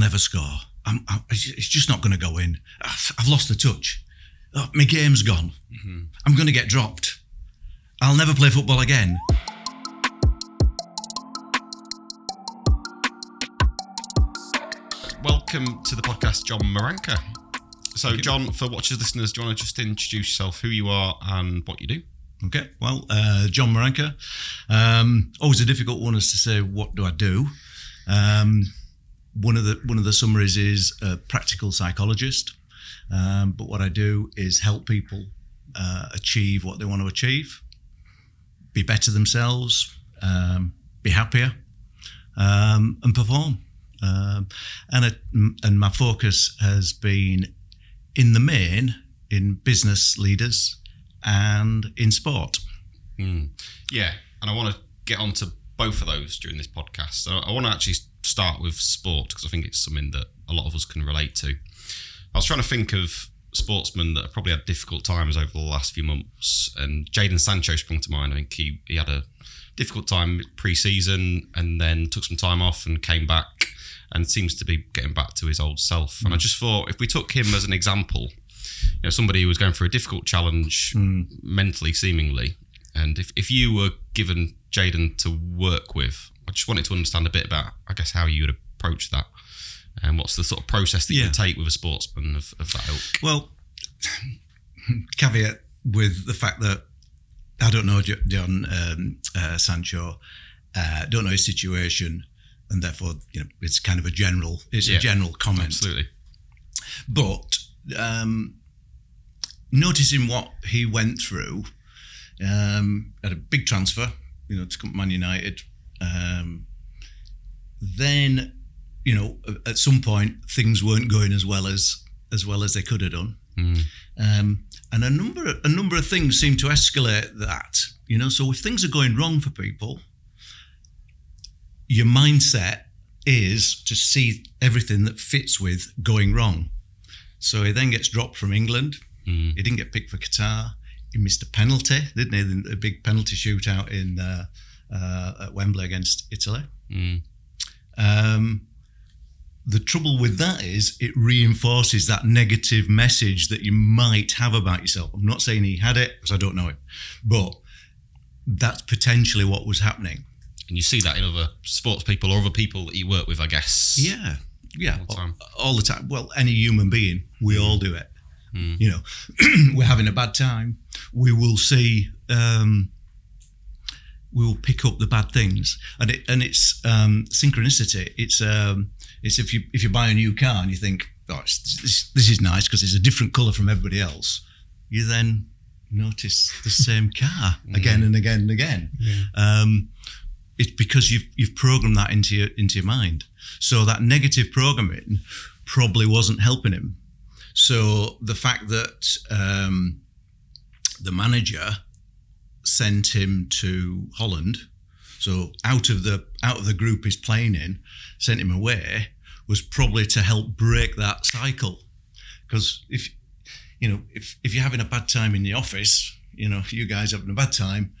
never score. I'm, I'm, it's just not going to go in. I've, lost the touch. Oh, my game's gone. I'm going to get dropped. I'll never play football again. Welcome to the podcast, John Muranka. So, John, for watchers, listeners, do you want to just introduce yourself, who you are, and what you do? Okay, well, uh, John Muranka. Um, always a difficult one is to say, what do I do? Um, one of the one of the summaries is a practical psychologist. Um, but what I do is help people uh, achieve what they want to achieve, be better themselves, um, be happier, um, and perform. Um, and it, and my focus has been in the main in business leaders and in sport. Yeah, and I want to get onto both of those during this podcast. So, I want to actually start with sport because I think it's something that a lot of us can relate to. I was trying to think of sportsmen that have probably had difficult times over the last few months, and Jadon Sancho sprung to mind. I think he, he had a difficult time pre-season and then took some time off and came back and seems to be getting back to his old self. And I mm. just thought if we took him as an example, you know, somebody who was going through a difficult challenge mm. mentally, seemingly, and if, if you were given Jadon to work with, I just wanted to understand a bit about, I guess, how you would approach that. And what's the sort of process that you Yeah. take with a sportsman of, of that ilk? Well, caveat with the fact that I don't know John um, uh, Sancho, uh, don't know his situation, and therefore, you know, it's kind of a general, it's Yeah, a general comment. Absolutely. But um, noticing what he went through, um, had a big transfer, you know, to come to Man United. Um, then, you know, at some point things weren't going as well as as well as they could have done, um, and a number of, a number of things seem to escalate that. You know, so if things are going wrong for people, your mindset is to see everything that fits with going wrong. So he then gets dropped from England. He didn't get picked for Qatar. He missed a penalty, didn't he? A big penalty shootout in uh, uh, at Wembley against Italy. Um, the trouble with that is it reinforces that negative message that you might have about yourself. I'm not saying he had it because I don't know it, but that's potentially what was happening. And you see that in other sports people or other people that you work with, I guess. Yeah, yeah, All the time. all the time. Well, any human being, we all do it. You know, we're having a bad time. We will see. Um, we will pick up the bad things, and it and it's um, synchronicity. It's um, it's if you if you buy a new car and you think, oh, this this is nice because it's a different color from everybody else. You then notice the same car again and again and again. Um, it's because you've you've programmed that into your into your mind. So that negative programming probably wasn't helping him. So the fact that um, the manager sent him to Holland, so out of the out of the group he's playing in, sent him away, was probably to help break that cycle. Because if you know if if you're having a bad time in the office, you know you guys having a bad time,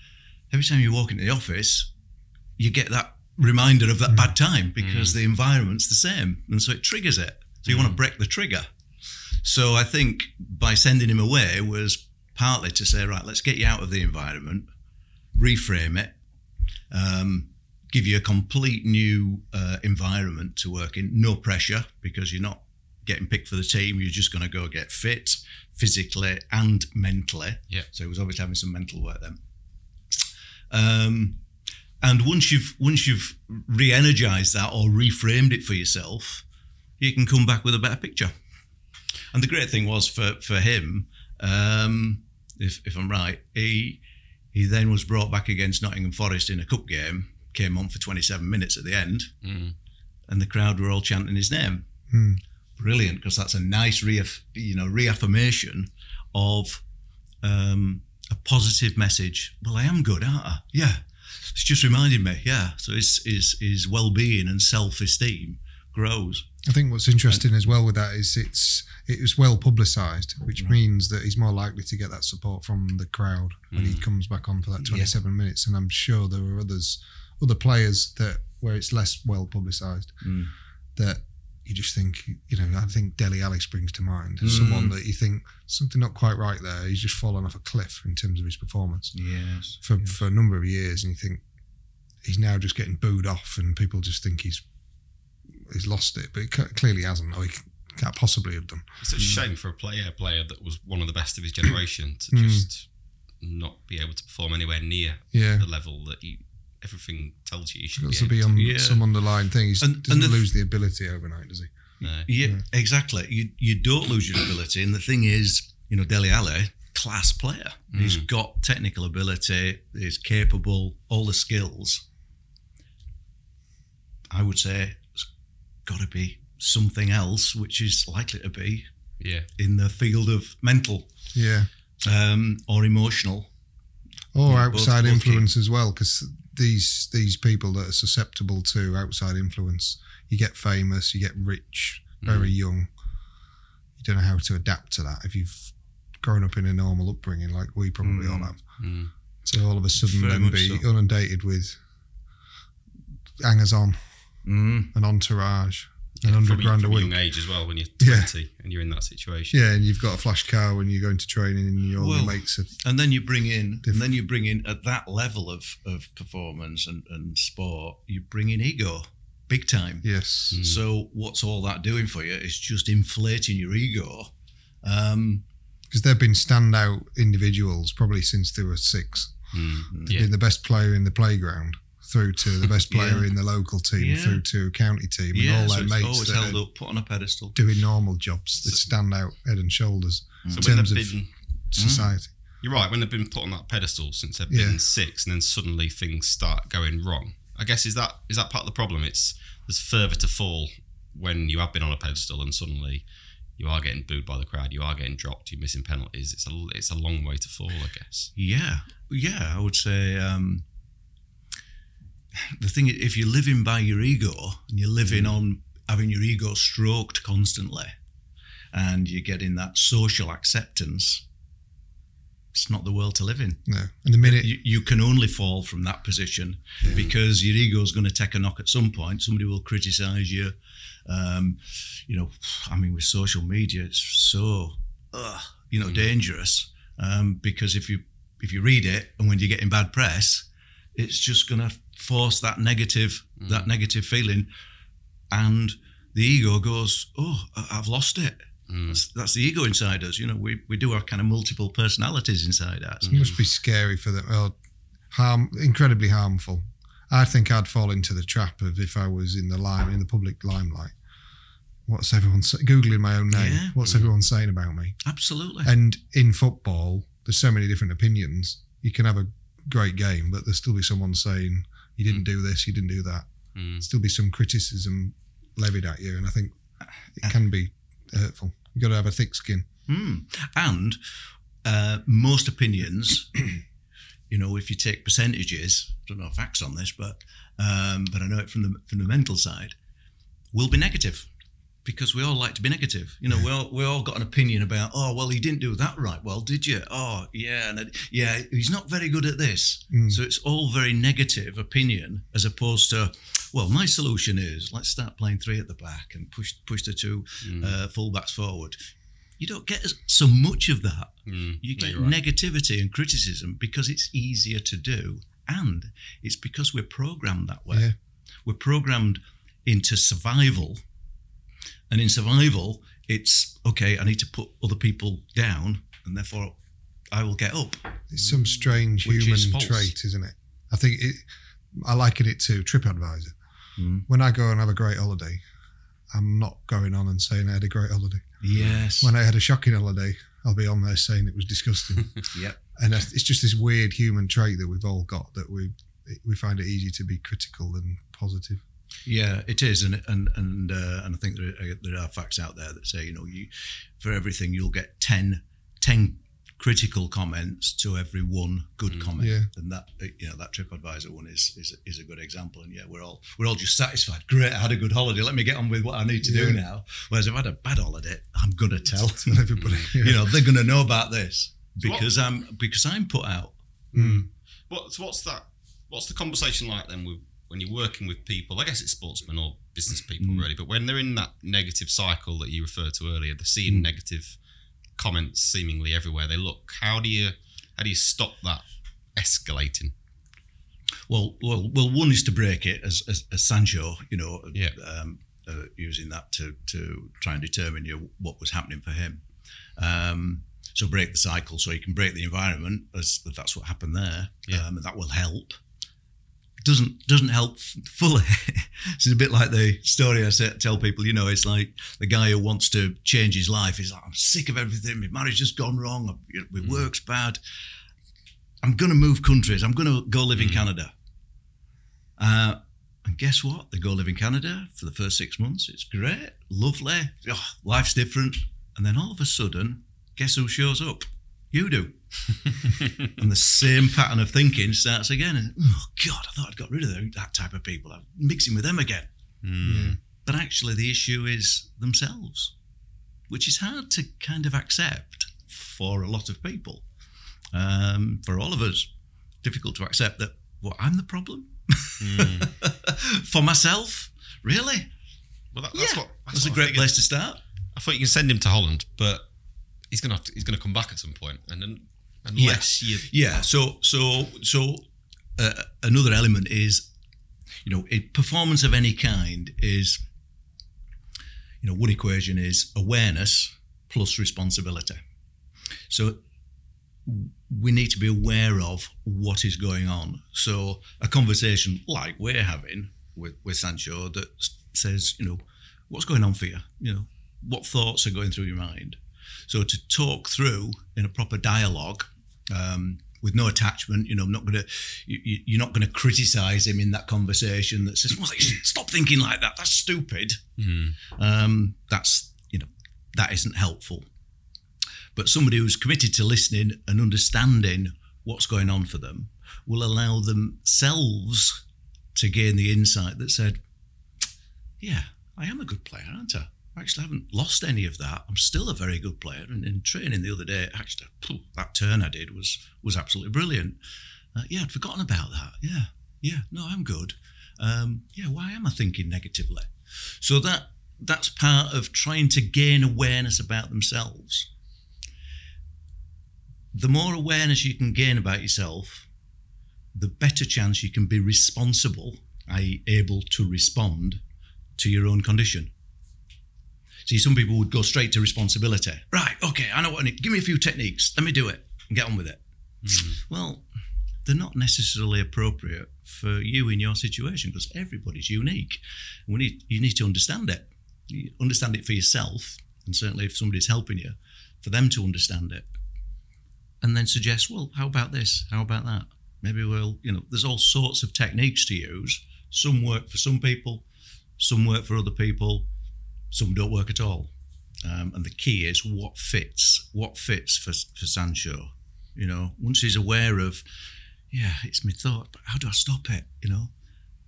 every time you walk into the office, you get that reminder of that bad time mm. because mm. the environment's the same, and so it triggers it. So you want to mm. break the trigger. So I think by sending him away was partly to say, right, let's get you out of the environment, reframe it, um, give you a complete new uh, environment to work in. No pressure because you're not getting picked for the team. You're just going to go get fit physically and mentally. Yeah. So it was obviously having some mental work then. Um, and once you've once you've re-energized that or reframed it for yourself, you can come back with a better picture. And the great thing was for for him, um, if if I'm right, he he then was brought back against Nottingham Forest in a cup game, came on for 27 minutes at the end, and the crowd were all chanting his name. Brilliant, because that's a nice reaff- you know reaffirmation of um, a positive message. Well, I am good, aren't I? Yeah. It's just reminded me, yeah. So his his his well being and self esteem grows. I think what's interesting as well with that is it's it was well publicised, which means that he's more likely to get that support from the crowd when he mm. comes back on for that 27 minutes. And I'm sure there are others, other players that where it's less well publicised, mm. that you just think, you know, I think Dele Alli springs to mind. Someone mm. that you think something not quite right there. He's just fallen off a cliff in terms of his performance Yes. for, for a number of years, and you think he's now just getting booed off, and people just think he's he's lost it, but he clearly hasn't. Or he can't possibly have done. It's such a shame for a player, a player that was one of the best of his generation to Mm. just not be able to perform anywhere near Yeah, the level that you, everything tells you you should got be. to able be to. on yeah. some underlying thing. He And- and doesn't the- lose the ability overnight, does he? No. Yeah, exactly. You you don't lose your ability, and the thing is, you know, Dele Alli, class player. He's got technical ability. He's capable, all the skills. I would say it's got to be something else, which is likely to be Yeah. in the field of mental Yeah, um, or emotional. or Yeah, outside both influence as well, because these these people that are susceptible to outside influence, you get famous, you get rich very young. You don't know how to adapt to that if you've grown up in a normal upbringing like we probably all have. Mm. So all of a sudden, Very then be so. inundated with hangers on, Mm. an entourage, an From, hundred a- grand from a week. young age as well, when you're Yeah. 20 and you're in that situation. Yeah, and you've got a flash car when you're going to training, and your well, mates are And then you bring in, Different. and then you bring in at that level of, of performance and, and sport, you bring in ego, big time. yes, So what's all that doing for you? It's just inflating your ego. Um, because they've been standout individuals probably since they were six. Mm. They've Yeah. been the best player in the playground through to the best player Yeah. in the local team Yeah. through to a county team and all so their it's mates always that held are up, put on a pedestal. doing normal jobs that stand out head and shoulders So in when terms they've of been, society. you're right, when they've been put on that pedestal since they've Yeah. been six, and then suddenly things start going wrong. I guess is that is that part of the problem? It's there's further to fall when you have been on a pedestal and suddenly you are getting booed by the crowd, you are getting dropped, you're missing penalties. It's a it's a long way to fall, I guess. Yeah, yeah, I would say um, the thing is, if you're living by your ego and you're living on having your ego stroked constantly, and you're getting that social acceptance, it's not the world to live in. No, and the minute You, you can only fall from that position because your ego is going to take a knock at some point. Somebody will criticize you. Um, you know, I mean, with social media, it's so, uh, you know, dangerous um, because if you if you read it and when you're getting bad press, it's just going to force that negative that mm. negative feeling, and the ego goes, "Oh, I- I've lost it." Mm. That's, that's the ego inside us. You know, we, we do have kind of multiple personalities inside us. it must be scary for them. Well, harm, incredibly harmful. I think I'd fall into the trap of if I was in the lime in the public limelight. What's everyone say? googling my own name? Yeah. What's everyone saying about me? Absolutely. And in football, there's so many different opinions. You can have a great game, but there'll still be someone saying you didn't do this, you didn't do that. Mm. Still be some criticism levied at you, and I think it can be hurtful. You've got to have a thick skin. Hmm. And uh, most opinions, you know, if you take percentages, I don't know facts on this, but um, but I know it from the from the mental side, will be negative because we all like to be negative. You know, we all we all got an opinion about. Oh, well, he didn't do that right. Well, did you? Oh, yeah, and it- yeah, he's not very good at this. So it's all very negative opinion as opposed to. Well, my solution is let's start playing three at the back and push push the two uh, fullbacks forward. You don't get so much of that. Mm. You get you're right. negativity and criticism because it's easier to do, and it's because we're programmed that way. Yeah. We're programmed into survival, and in survival, it's okay. I need to put other people down, and therefore, I will get up. It's some strange is human false. trait, isn't it? I think it, I liken it to TripAdvisor. Mm. When I go and have a great holiday, I'm not going on and saying I had a great holiday. Yes. When I had a shocking holiday, I'll be on there saying it was disgusting. yep. and it's just this weird human trait that we've all got that we we find it easy to be critical than positive. Yeah, it is, and and and uh, and I think there are, there are facts out there that say you know you for everything you'll get 10, 10 critical comments to every one good comment, Yeah. and that uh, you know that TripAdvisor one is is a, is a good example. And yeah, we're all we're all just satisfied. Great, I had a good holiday. Let me get on with what I need to do now. Whereas if I had a bad holiday, I'm gonna tell Tell everybody. you know they're gonna know about this So what- because I'm because I'm put out. What's what's that? What's the conversation like then with when you're working with people, I guess it's sportsmen or business people really, but when they're in that negative cycle that you referred to earlier, they're seeing negative comments seemingly everywhere they look. How do you how do you stop that escalating? Well, well, well. One is to break it, as as, as Sancho, you know, Yeah. um, uh, using that to to try and determine you know, what was happening for him. Um, so break the cycle, so you can break the environment. As that's what happened there, Yeah. um, and that will help. Doesn't doesn't help fully. it's a bit like the story I tell people. You know, it's like the guy who wants to change his life. He's like, I'm sick of everything. My marriage has gone wrong. My work's bad. I'm going to move countries. I'm going to go live in Canada. Uh, and guess what? They go live in Canada for the first six months. It's great, lovely. Oh, life's different. And then all of a sudden, guess who shows up? You do. and the same pattern of thinking starts again. And oh God, I thought I'd got rid of that type of people. I'm mixing with them again. But actually, the issue is themselves, which is hard to kind of accept for a lot of people. Um, for all of us, difficult to accept that. Well, I'm the problem for myself. Really? Well, that, that's yeah, what that's, a what I great place to start. I thought you can send him to Holland, but he's gonna to, he's gonna come back at some point, and then unless you Yeah. So so so uh, another element is, you know, a performance of any kind is, you know, one equation is awareness plus responsibility. So we need to be aware of what is going on. So a conversation like we're having with with Sancho that says, you know, what's going on for you? You know, what thoughts are going through your mind? So to talk through in a proper dialogue um, with no attachment, you know, I'm not going to, you, you're not going to criticize him in that conversation that says, well, stop thinking like that. That's stupid. Um, that's, you know, that isn't helpful. But somebody who's committed to listening and understanding what's going on for them will allow themselves to gain the insight that said, yeah, I am a good player, aren't I? I actually haven't lost any of that. I'm still a very good player. And in training the other day, actually, that turn I did was was absolutely brilliant. Uh, yeah, I'd forgotten about that. Yeah, yeah, no, I'm good. Um, yeah, why am I thinking negatively? So that that's part of trying to gain awareness about themselves. The more awareness you can gain about yourself, the better chance you can be responsible, i.e., able to respond to your own condition. See, some people would go straight to responsibility. Right, okay, I know what I need. Give me a few techniques. Let me do it and get on with it. Hmm. Well, they're not necessarily appropriate for you in your situation because everybody's unique. We need you need to understand it. You understand it for yourself, and certainly if somebody's helping you, for them to understand it, and then suggest, well, how about this? How about that? Maybe we'll, you know, there's all sorts of techniques to use. Some work for some people, some work for other people, some don't work at all. Um, and the key is what fits, what fits for, for Sancho. You know, once he's aware of, yeah, it's my thought, but how do I stop it? You know,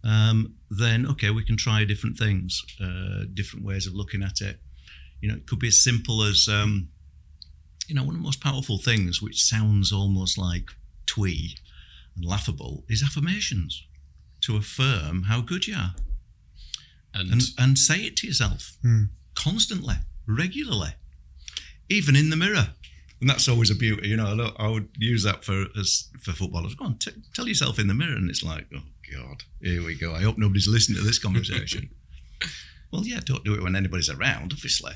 um, then okay, we can try different things, uh, different ways of looking at it. You know, it could be as simple as, um, you know, one of the most powerful things, which sounds almost like twee and laughable, is affirmations to affirm how good you are and, and, and say it to yourself constantly, regularly, even in the mirror. And that's always a beauty, you know. I, I would use that for as for footballers. Go on, t- tell yourself in the mirror, and it's like, oh god, here we go. I hope nobody's listening to this conversation. well, yeah, don't do it when anybody's around, obviously.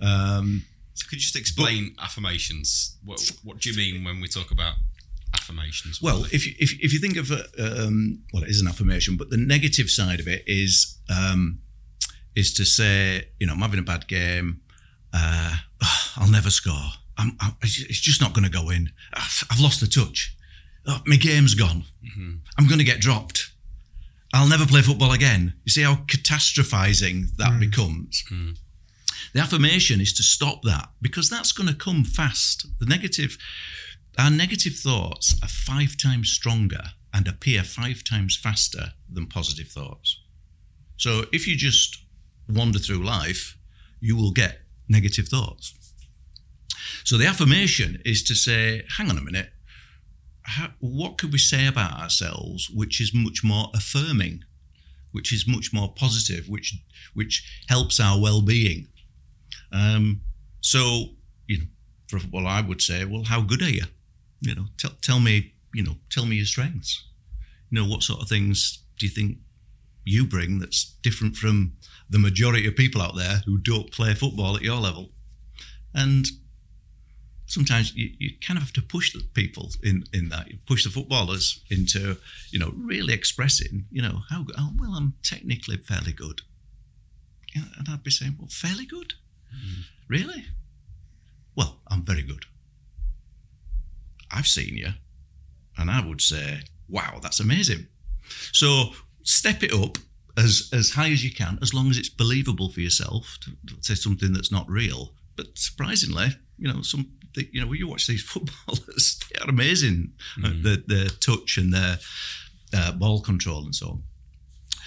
Um, so could you just explain affirmations? What what do you mean when we talk about affirmations? Well, if you, if, if you think of a, um, well, it is an affirmation, but the negative side of it is um, is to say, you know, I'm having a bad game. Uh, I'll never score. I'm, I'm, it's just not going to go in. I've I've lost the touch. Oh, my game's gone. I'm going to get dropped. I'll never play football again. You see how catastrophizing that becomes. The affirmation is to stop that because that's going to come fast. The negative, our negative thoughts are five times stronger and appear five times faster than positive thoughts. So if you just wander through life, you will get negative thoughts. So the affirmation is to say, hang on a minute, how, what could we say about ourselves which is much more affirming which is much more positive, which which helps our well-being. Um, so, you know, for football, I would say, well, how good are you? You know, tell tell me, you know, tell me your strengths. You know, what sort of things do you think you bring that's different from the majority of people out there who don't play football at your level? And sometimes you, you kind of have to push the people in, in that. You push the footballers into, you know, really expressing, you know, how oh, well I'm technically fairly good. And I'd be saying, well, fairly good, mm. really? Well, I'm very good. I've seen you, and I would say, wow, that's amazing. So step it up as as high as you can, as long as it's believable for yourself to, to say something that's not real. But surprisingly, you know, some you know when you watch these footballers, they are amazing. Mm. their, their touch and their uh, ball control and so on.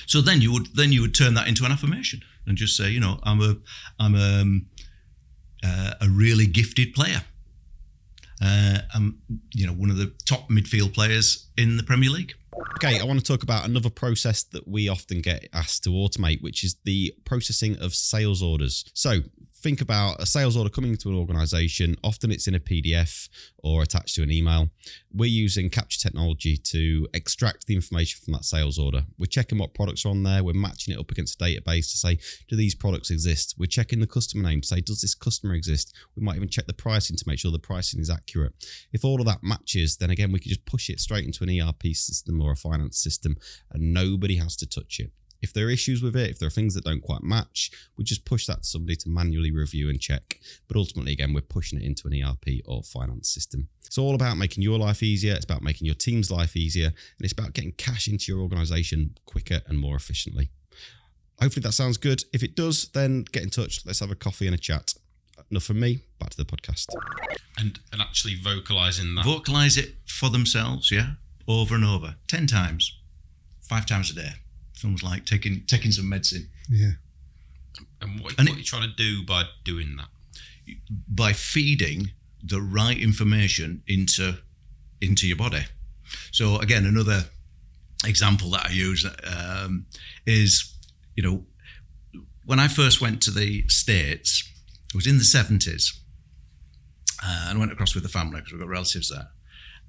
So then you would then you would turn that into an affirmation and just say, you know, I'm a I'm a, um, uh, a really gifted player. Uh, I'm you know one of the top midfield players in the Premier League. Okay, I want to talk about another process that we often get asked to automate, which is the processing of sales orders. So, think about a sales order coming into an organization. Often it's in a PDF or attached to an email. We're using capture technology to extract the information from that sales order. We're checking what products are on there. We're matching it up against a database to say, do these products exist? We're checking the customer name to say, does this customer exist? We might even check the pricing to make sure the pricing is accurate. If all of that matches, then again, we can just push it straight into an ERP system or a finance system and nobody has to touch it. If there are issues with it, if there are things that don't quite match, we just push that to somebody to manually review and check. But ultimately, again, we're pushing it into an ERP or finance system. It's all about making your life easier. It's about making your team's life easier. And it's about getting cash into your organization quicker and more efficiently. Hopefully that sounds good. If it does, then get in touch. Let's have a coffee and a chat. Enough from me. Back to the podcast. And and actually vocalizing that. Vocalize it for themselves, yeah, over and over, ten times, five times a day. It's almost like taking taking some medicine. Yeah. And what, and what it, are you trying to do by doing that? By feeding the right information into into your body. So again, another example that I use um, is, you know, when I first went to the States, it was in the 70s, uh, and I went across with the family because we've got relatives there.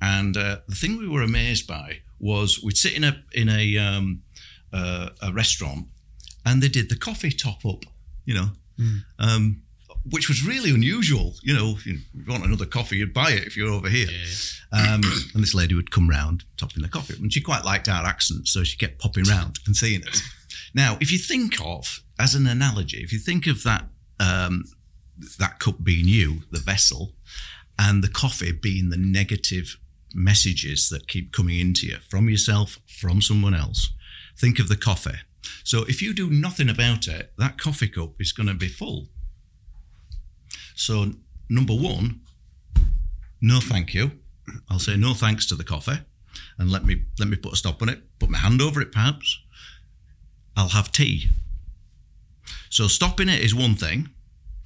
And uh, the thing we were amazed by was we'd sit in a in a um, uh, a restaurant, and they did the coffee top up, you know, mm. um, which was really unusual. You know, if you want another coffee, you'd buy it if you're over here. Yeah. Um, and this lady would come round topping the coffee, and she quite liked our accent, so she kept popping round and seeing us. Now, if you think of as an analogy, if you think of that um, that cup being you, the vessel, and the coffee being the negative messages that keep coming into you from yourself, from someone else, think of the coffee. So if you do nothing about it, that coffee cup is going to be full. So, number one, no thank you. I'll say no thanks to the coffee and let me let me put a stop on it, put my hand over it perhaps. I'll have tea. So stopping it is one thing,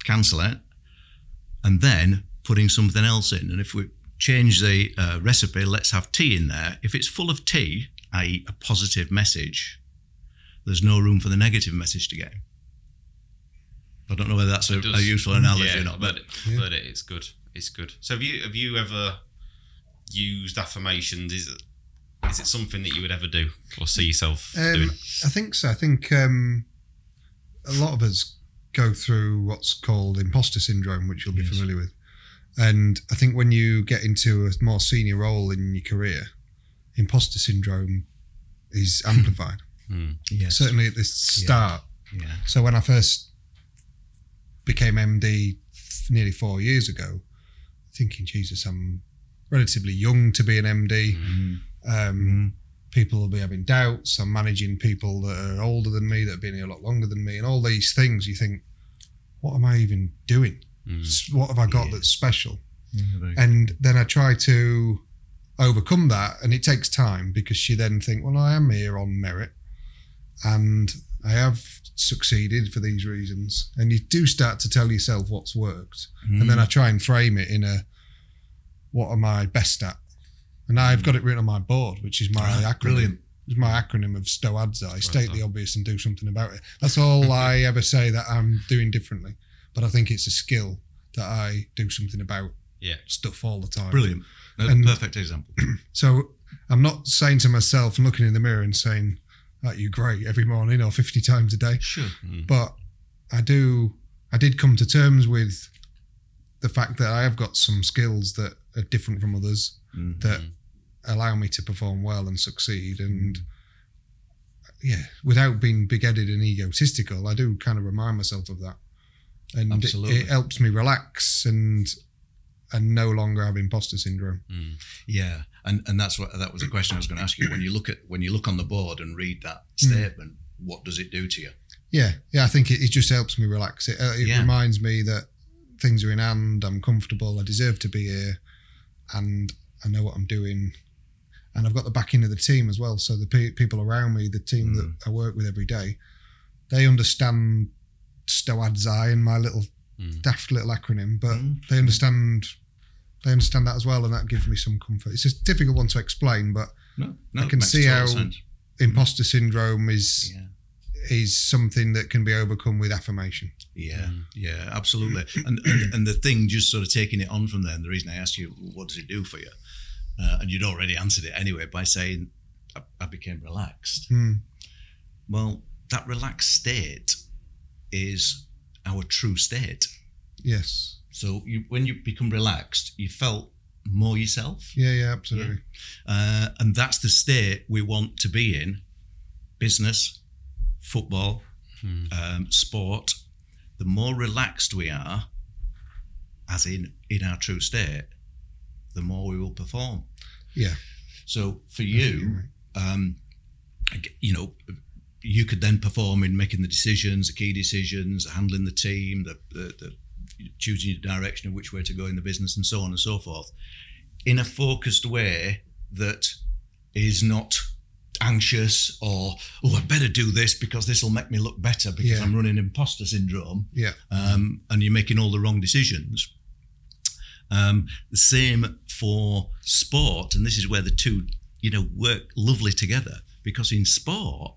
cancel it, and then putting something else in. And if we change the uh, recipe, let's have tea in there. If it's full of tea, i.e., a positive message, there's no room for the negative message to get. I don't know whether that's a, a useful analogy yeah, or not, but, but, yeah. but it's good. It's good. So have you have you ever used affirmations? Is it is it something that you would ever do or see yourself um, doing? I think so. I think um, a lot of us go through what's called imposter syndrome, which you'll be yes. familiar with. And I think when you get into a more senior role in your career, imposter syndrome is amplified. Mm, yes. Certainly at the start. Yeah. yeah. So when I first became MD nearly four years ago, thinking, Jesus, I'm relatively young to be an MD. Mm. Um, mm. People will be having doubts. I'm managing people that are older than me, that have been here a lot longer than me, and all these things. You think, what am I even doing? Mm. What have I got yeah. that's special? Yeah, and then I try to overcome that, and it takes time because she then think, well, I am here on merit, and I have succeeded for these reasons, and you do start to tell yourself what's worked, mm. and then I try and frame it in a what am I best at, and I've got it written on my board, which is my ah, acronym. Brilliant. It's my acronym of STOADZI, state the obvious and do something about it. That's all I ever say that I'm doing differently. But I think it's a skill that I do something about Yeah. stuff all the time. Brilliant. A And- perfect example. So I'm not saying to myself and looking in the mirror and saying, that you great every morning or 50 times a day. Sure. But I do, I did come to terms with the fact that I have got some skills that are different from others Mm. that allow me to perform well and succeed. And yeah, without being big headed and egotistical, I do kind of remind myself of that. And it, it helps me relax and and no longer have imposter syndrome. Yeah, and and that's what that was a question I was going to ask you. When you look at when you look on the board and read that statement, what does it do to you? Yeah, yeah, I think it, it just helps me relax. It, uh, it Yeah. reminds me that things are in hand. I'm comfortable. I deserve to be here, and I know what I'm doing. And I've got the backing of the team as well. So the pe- people around me, the team that I work with every day, they understand STOADZI and my little daft little acronym, but Mm. they understand they understand that as well, and that gives me some comfort. It's a difficult one to explain, but No, no, I can see how sense. imposter syndrome is Yeah. is something that can be overcome with affirmation. Yeah, yeah, absolutely. And, and and the thing, just sort of taking it on from there. And the reason I asked you, what does it do for you? Uh, and you'd already answered it anyway by saying, I, I became relaxed. Hmm. Well, that relaxed state is our true state. Yes. So you, when you become relaxed, you felt more yourself. Yeah, yeah, absolutely. Uh, and that's the state we want to be in business, football, um, sport. The more relaxed we are, as in in our true state, the more we will perform. Yeah. So for you're you, right. um, you know, you could then perform in making the decisions, the key decisions, handling the team, the, the, the choosing your direction of which way to go in the business, and so on and so forth, in a focused way that is not anxious or oh I better do this because this will make me look better because Yeah. I'm running imposter syndrome Yeah. um, and you're making all the wrong decisions. Um, the same for sport, and this is where the two, you know, work lovely together because in sport,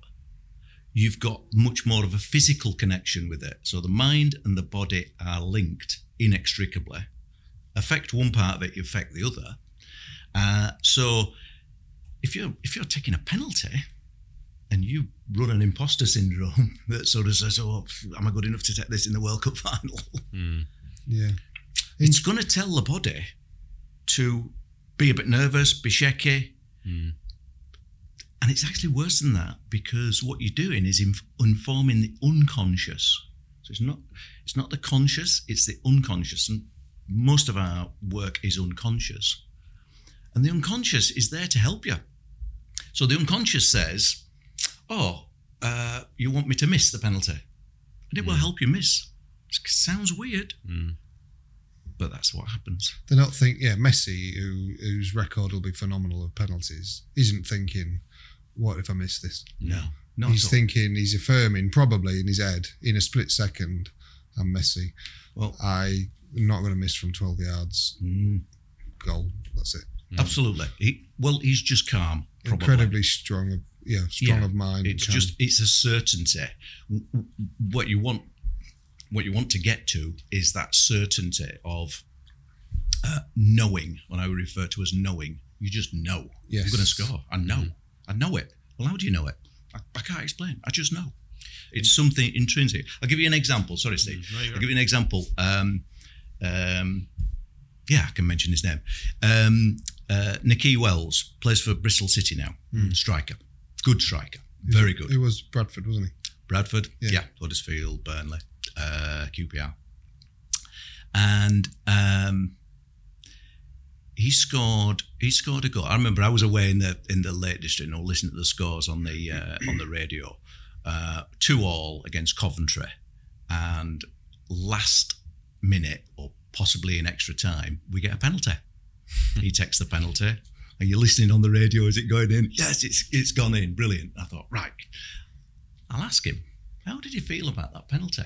you've got much more of a physical connection with it. So the mind and the body are linked inextricably. Affect one part of it, you affect the other. Uh, so if you're if you're taking a penalty and you run an imposter syndrome that sort of says, "Oh, am I good enough to take this in the World Cup final?" Yeah. it's going to tell the body to be a bit nervous, be shaky. And it's actually worse than that because what you're doing is inf- informing the unconscious. So it's not it's not the conscious, it's the unconscious. And most of our work is unconscious. And the unconscious is there to help you. So the unconscious says, Oh, uh, you want me to miss the penalty? And it will help you miss. It sounds weird, but that's what happens. They're not think. Yeah, Messi, who whose record will be phenomenal of penalties, isn't thinking, "What if I miss this?" No, not he's thinking, he's affirming probably in his head in a split second. I'm Messi. Well, I'm not going to miss from 12 yards. mm, Goal. That's it. absolutely. He, well, he's just calm. Probably. Incredibly strong. Of, yeah, strong Yeah, of mind. It's calm. just it's a certainty. What you want, what you want to get to, is that certainty of uh, knowing. What I would refer to as knowing. You just know Yes. I'm going to score. I know. I know it. Well, how do you know it? I, I can't explain. I just know. It's something intrinsic. I'll give you an example. Sorry, Steve. no, I'll give you an example. Um, um, yeah, I can mention his name. Um, uh, Nahki Wells plays for Bristol City now. Striker, good striker, very good. He was Bradford, wasn't he? Bradford, Yeah. yeah, Huddersfield, Burnley, uh, QPR, and um, he scored. He scored a goal. I remember I was away in the in the Lake District and listening to the scores on the uh, on the radio. Uh, two all against Coventry, and last minute or possibly in extra time, we get a penalty. he takes the penalty, and you're listening on the radio. Is it going in? Yes, it's it's gone in. Brilliant. I thought, right, I'll ask him, how did you feel about that penalty?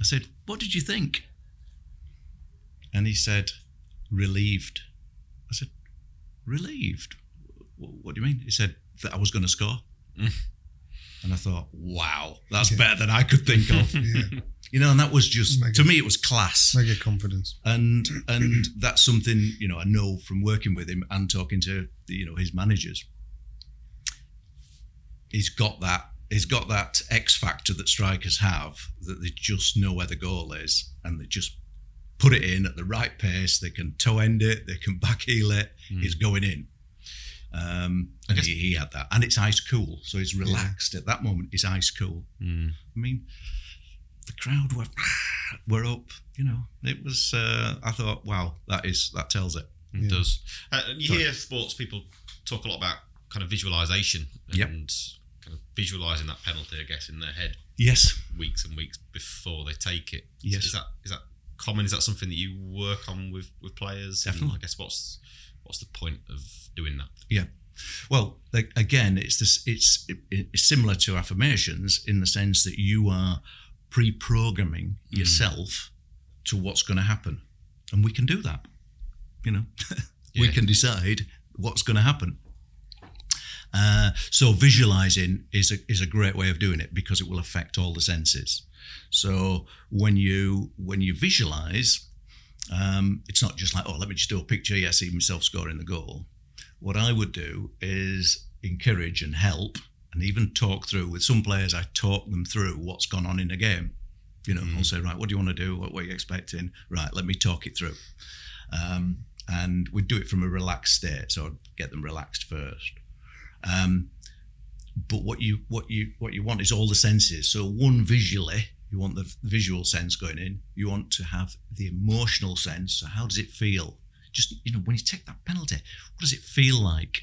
I said, what did you think? And he said, relieved. Relieved? What do you mean? He said, that I was going to score. And I thought, wow, that's better than I could think of. Yeah, you know, and that was just Mega. to me, it was class. mega confidence. And and that's something you know I know from working with him and talking to you know his managers. He's got that. He's got that X factor that strikers have that they just know where the goal is and they just put it in at the right pace. They can toe end it. They can back heel it. It's going in. Um, and guess- he, he had that, and it's ice cool, so he's relaxed at that moment. He's ice cool. I mean, the crowd were were up. You know, it was. Uh, I thought, wow, that is that tells it. It does. Uh, and you hear sports people talk a lot about kind of visualization and Yep. kind of visualizing that penalty, I guess, in their head Yes, weeks and weeks before they take it. Yes. Is that is that common? Is that something that you work on with with players? And Definitely. I guess what's what's the point of doing that? yeah. Well, like, again, it's this. It's it, it's similar to affirmations in the sense that you are pre-programming yourself to what's going to happen, and we can do that. You know, we can decide what's going to happen. Uh, so visualizing is a, is a great way of doing it because it will affect all the senses. So when you when you visualize, um, it's not just like oh let me just do a picture. Yeah, see myself scoring the goal. What I would do is encourage and help, and even talk through with some players. I talk them through what's gone on in a game. You know, I'll say right, what do you want to do? What, what are you expecting? Right, let me talk it through. Um, and we'd do it from a relaxed state, so I'd get them relaxed first. Um, but what you what you what you want is all the senses. So one visually, you want the visual sense going in. You want to have the emotional sense. So how does it feel? Just you know, when you take that penalty, what does it feel like?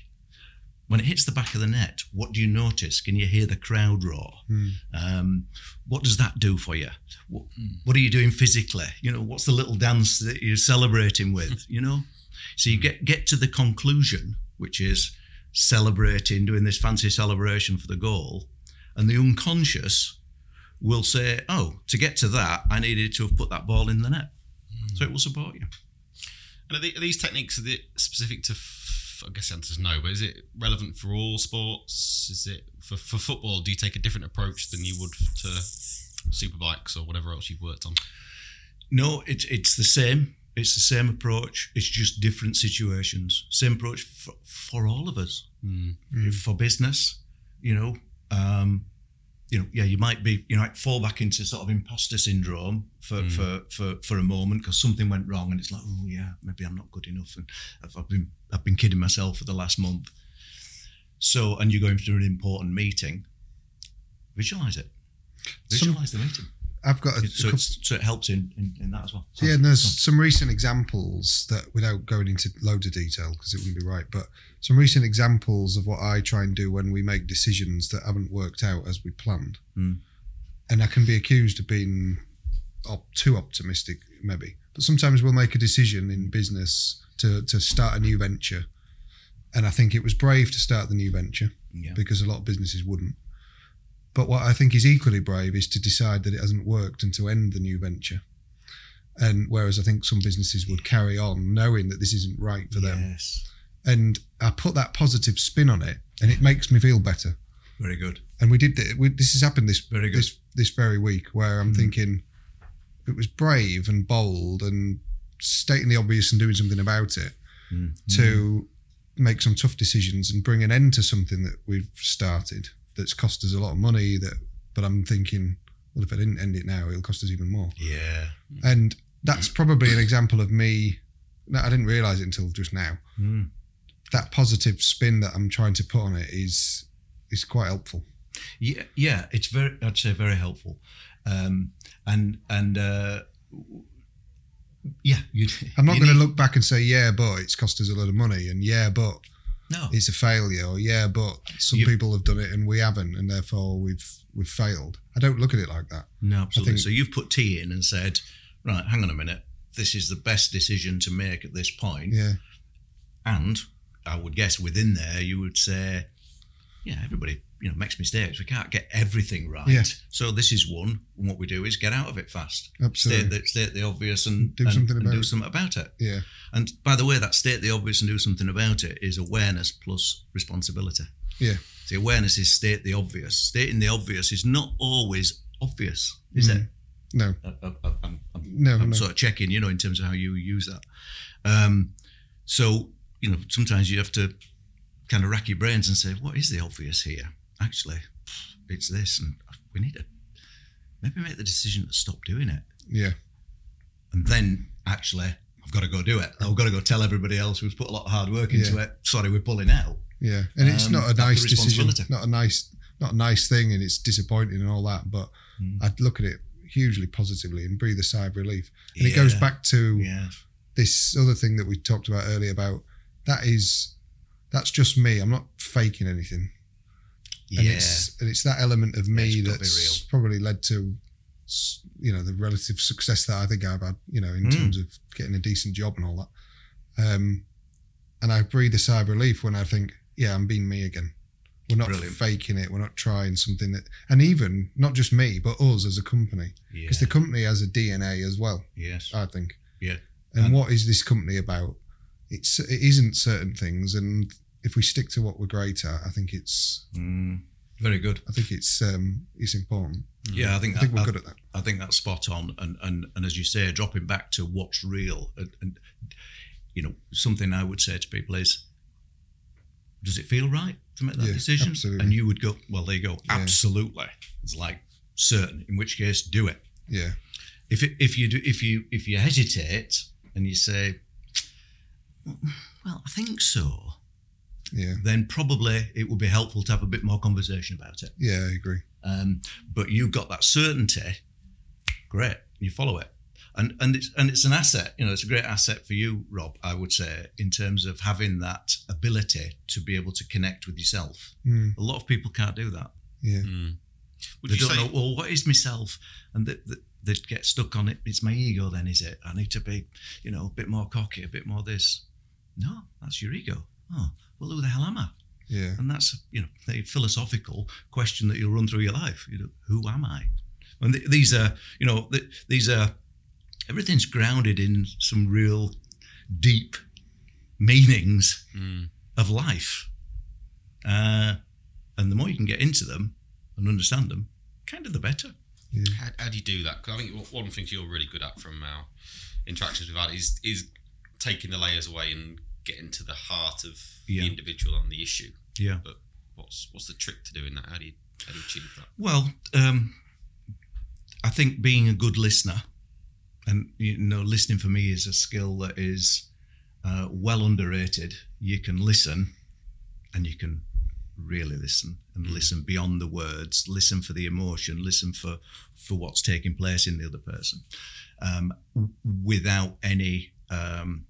When it hits the back of the net, what do you notice? Can you hear the crowd roar? Hmm. Um, what does that do for you? What, hmm. what are you doing physically? You know, what's the little dance that you're celebrating with? You know, so you hmm. get get to the conclusion, which is celebrating, doing this fancy celebration for the goal, and the unconscious will say, "Oh, to get to that, I needed to have put that ball in the net." Hmm. So it will support you. And are, the, are these techniques are they specific to? F- I guess the answer is no, but is it relevant for all sports? Is it for, for football? Do you take a different approach than you would to superbikes or whatever else you've worked on? No, it's it's the same. It's the same approach. It's just different situations. Same approach for, for all of us. Hmm. Hmm. For business, you know, um, you know, yeah, you might be, you know, like fall back into sort of imposter syndrome for mm. for, for for a moment because something went wrong, and it's like, oh yeah, maybe I'm not good enough, and I've, I've been I've been kidding myself for the last month. So, and you're going through an important meeting. Visualize it. Some- Visualize the meeting. I've got a, So, a so it helps in, in, in that as well. Yeah, and there's some recent examples that, without going into loads of detail because it wouldn't be right, but some recent examples of what I try and do when we make decisions that haven't worked out as we planned. Mm. And I can be accused of being op- too optimistic, maybe. But sometimes we'll make a decision in business to, to start a new venture. And I think it was brave to start the new venture Yeah. because a lot of businesses wouldn't. But what I think is equally brave is to decide that it hasn't worked and to end the new venture. And whereas I think some businesses would carry on knowing that this isn't right for them. Yes. And I put that positive spin on it and it makes me feel better. Very good. And we did th- we, this has happened this Very good. this this very week where I'm thinking it was brave and bold and stating the obvious and doing something about it Mm. to make some tough decisions and bring an end to something that we've started that's cost us a lot of money that but I'm thinking well if I didn't end it now it'll cost us even more Yeah. and that's probably an example of me I didn't realize it until just now Mm. that positive spin that I'm trying to put on it is is quite helpful Yeah, yeah, it's very. I'd say very helpful, um, and and uh, yeah, you. I'm not going to look back and say yeah but it's cost us a lot of money and yeah but No, it's a failure yeah but some You've- people have done it and we haven't and therefore we've we've failed I don't look at it like that no, absolutely. think- so you've put tea in and said, right, hang on a minute. This is the best decision to make at this point. yeah And I would guess within there, you would say, yeah, everybody you know makes mistakes. We can't get everything right. Yeah. So this is one. And what we do is get out of it fast. Absolutely. State the, state the obvious and Do and- something about do it. something about it. Yeah. And by the way, that state the obvious and do something about it is awareness plus responsibility. Yeah. The awareness is state the obvious. Stating the obvious is not always obvious, is Mm. it? No. I, I, I'm, I'm, No. I'm no. sort of checking, you know, in terms of how you use that. Um, so, you know, sometimes you have to kind of rack your brains and say, what is the obvious here? Actually, it's this, and we need to maybe make the decision to stop doing it. Yeah. And then actually, I've got to go do it. I've got to go tell everybody else who's put a lot of hard work into Yeah. it. Sorry, we're pulling out. Yeah. And it's Um, not a nice decision. Not a nice not a nice thing and it's disappointing and all that. But Mm. I'd look at it hugely positively and breathe a sigh of relief. And it goes back to Yeah. this other thing that we talked about earlier about that is that's just me. I'm not faking anything. And Yeah. it's and it's that element of me be that's probably led to you know the relative success that I think I've had. You know, in Mm. terms of getting a decent job and all that. Um, and I breathe a sigh of relief when I think, yeah, I'm being me again. We're not Brilliant. faking it. We're not trying something that, and even not just me, but us as a company, yeah. because the company has a DNA as well. yes. I think. Yeah. And, And- what is this company about? It's it isn't certain things, and if we stick to what we're great at, I think it's Mm. Very good. I think it's um it's important. Yeah, I think I think that- we're I- good at that. I think that's spot on, and and and as you say, dropping back to what's real, and, and you know, something I would say to people is, does it feel right to make that Yeah, decision? absolutely. And you would go, well, there you go, Yeah. absolutely. It's like certain. In which case, do it. Yeah, If it, if you do, if you if you hesitate and you say, well, I think so, yeah, then probably it would be helpful to have a bit more conversation about it. yeah. I agree. um, but you've got that certainty. Great, you follow it, and and it's and it's an asset. You know, it's a great asset for you, Rob. I would say in terms of having that ability to be able to connect with yourself. Mm, A lot of people can't do that. yeah, Mm. Would they you don't say? know. Well, what is myself? And they, they, they get stuck on it. It's my ego. Then is it? I need to be, you know, a bit more cocky, a bit more this. No, that's your ego. Oh, well, who the hell am I? yeah, And that's you know a philosophical question that you'll run through your life. You know, who am I? And th- these are you know th- these are everything's grounded in some real deep meanings Mm. of life. Uh, and the more you can get into them and understand them, kind of the better. yeah, How, how do you do that? Because I think one of the things you're really good at from our interactions we've had is is taking the layers away and getting to the heart of Yeah. the individual and the issue. Yeah. But what's what's the trick to doing that? How do you how do you achieve that? Well, um, I think being a good listener, and you know, listening for me is a skill that is uh, well underrated. You can listen, and you can really listen and listen beyond the words. Listen for the emotion. Listen for for what's taking place in the other person, um, without any um,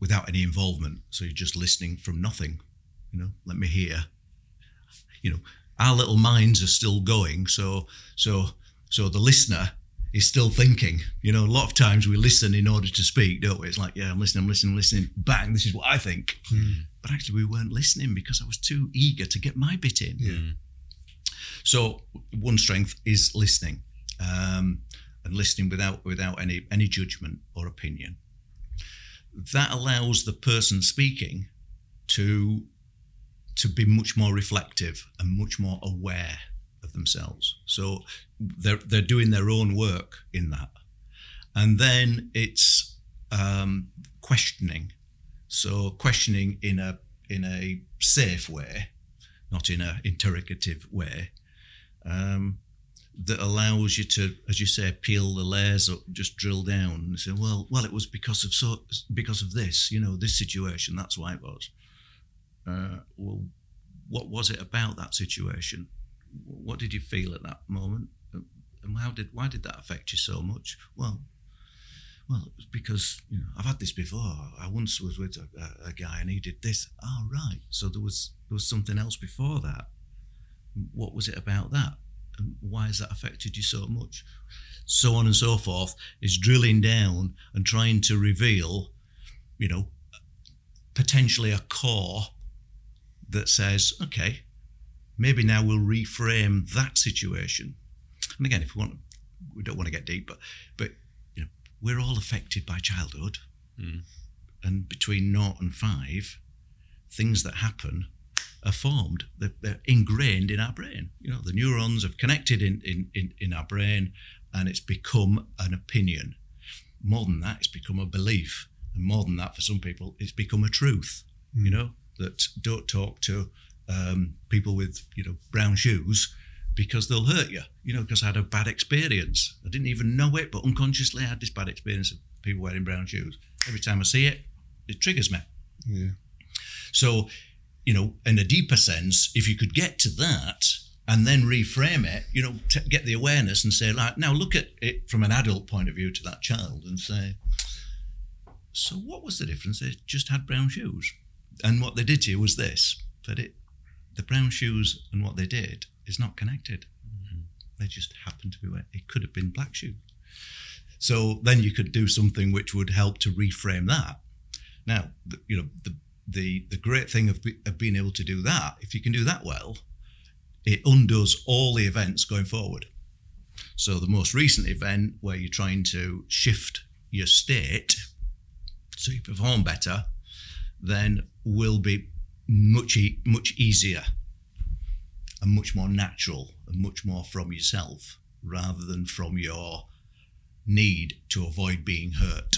without any involvement. So you're just listening from nothing. You know, let me hear. You know, our little minds are still going. So so so the listener is still thinking. You know, a lot of times we listen in order to speak, don't we? It's like, yeah, I'm listening, I'm listening, I'm listening. Bang, this is what I think. But actually, we weren't listening because I was too eager to get my bit in. Yeah. So one strength is listening, um, and listening without without any any judgment or opinion. That allows the person speaking to to be much more reflective and much more aware of themselves. So they're they're doing their own work in that, and then it's um, questioning. So questioning in a in a safe way, not in a interrogative way, um, that allows you to, as you say, peel the layers up, just drill down and say, well, well, it was because of so because of this, you know, this situation. That's why it was. Uh, well, what was it about that situation? What did you feel at that moment? And how did why did that affect you so much? Well, well, it was because you know I've had this before. I once was with a, a, guy and he did this. Oh, right. So there was there was something else before that. What was it about that? And why has that affected you so much? So on and so forth is drilling down and trying to reveal, you know, potentially a core that says, okay, maybe now we'll reframe that situation. And again, if we want, we don't want to get deep, but but you know, we're all affected by childhood, hmm. and between naught and five, things that happen are formed. They're, they're ingrained in our brain. You know, the neurons have connected in, in, in, in our brain, and it's become an opinion. More than that, it's become a belief, and more than that, for some people, it's become a truth. You know, that don't talk to um, people with you know brown shoes because they'll hurt you. You know, because I had a bad experience. I didn't even know it, but unconsciously I had this bad experience of people wearing brown shoes. Every time I see it, it triggers me. Yeah. So, you know, in a deeper sense, if you could get to that and then reframe it, you know, t- get the awareness and say, like, now look at it from an adult point of view to that child and say, so what was the difference? They just had brown shoes. And what they did to you was this, that it, the brown shoes and what they did is not connected. Mm-hmm. They just happened to be wet. It could have been black shoes. So then you could do something which would help to reframe that. Now, the, you know, the, the the great thing of, be, of being able to do that, if you can do that well, it undoes all the events going forward. So the most recent event where you're trying to shift your state so you perform better, then will be much much easier and much more natural and much more from yourself rather than from your need to avoid being hurt.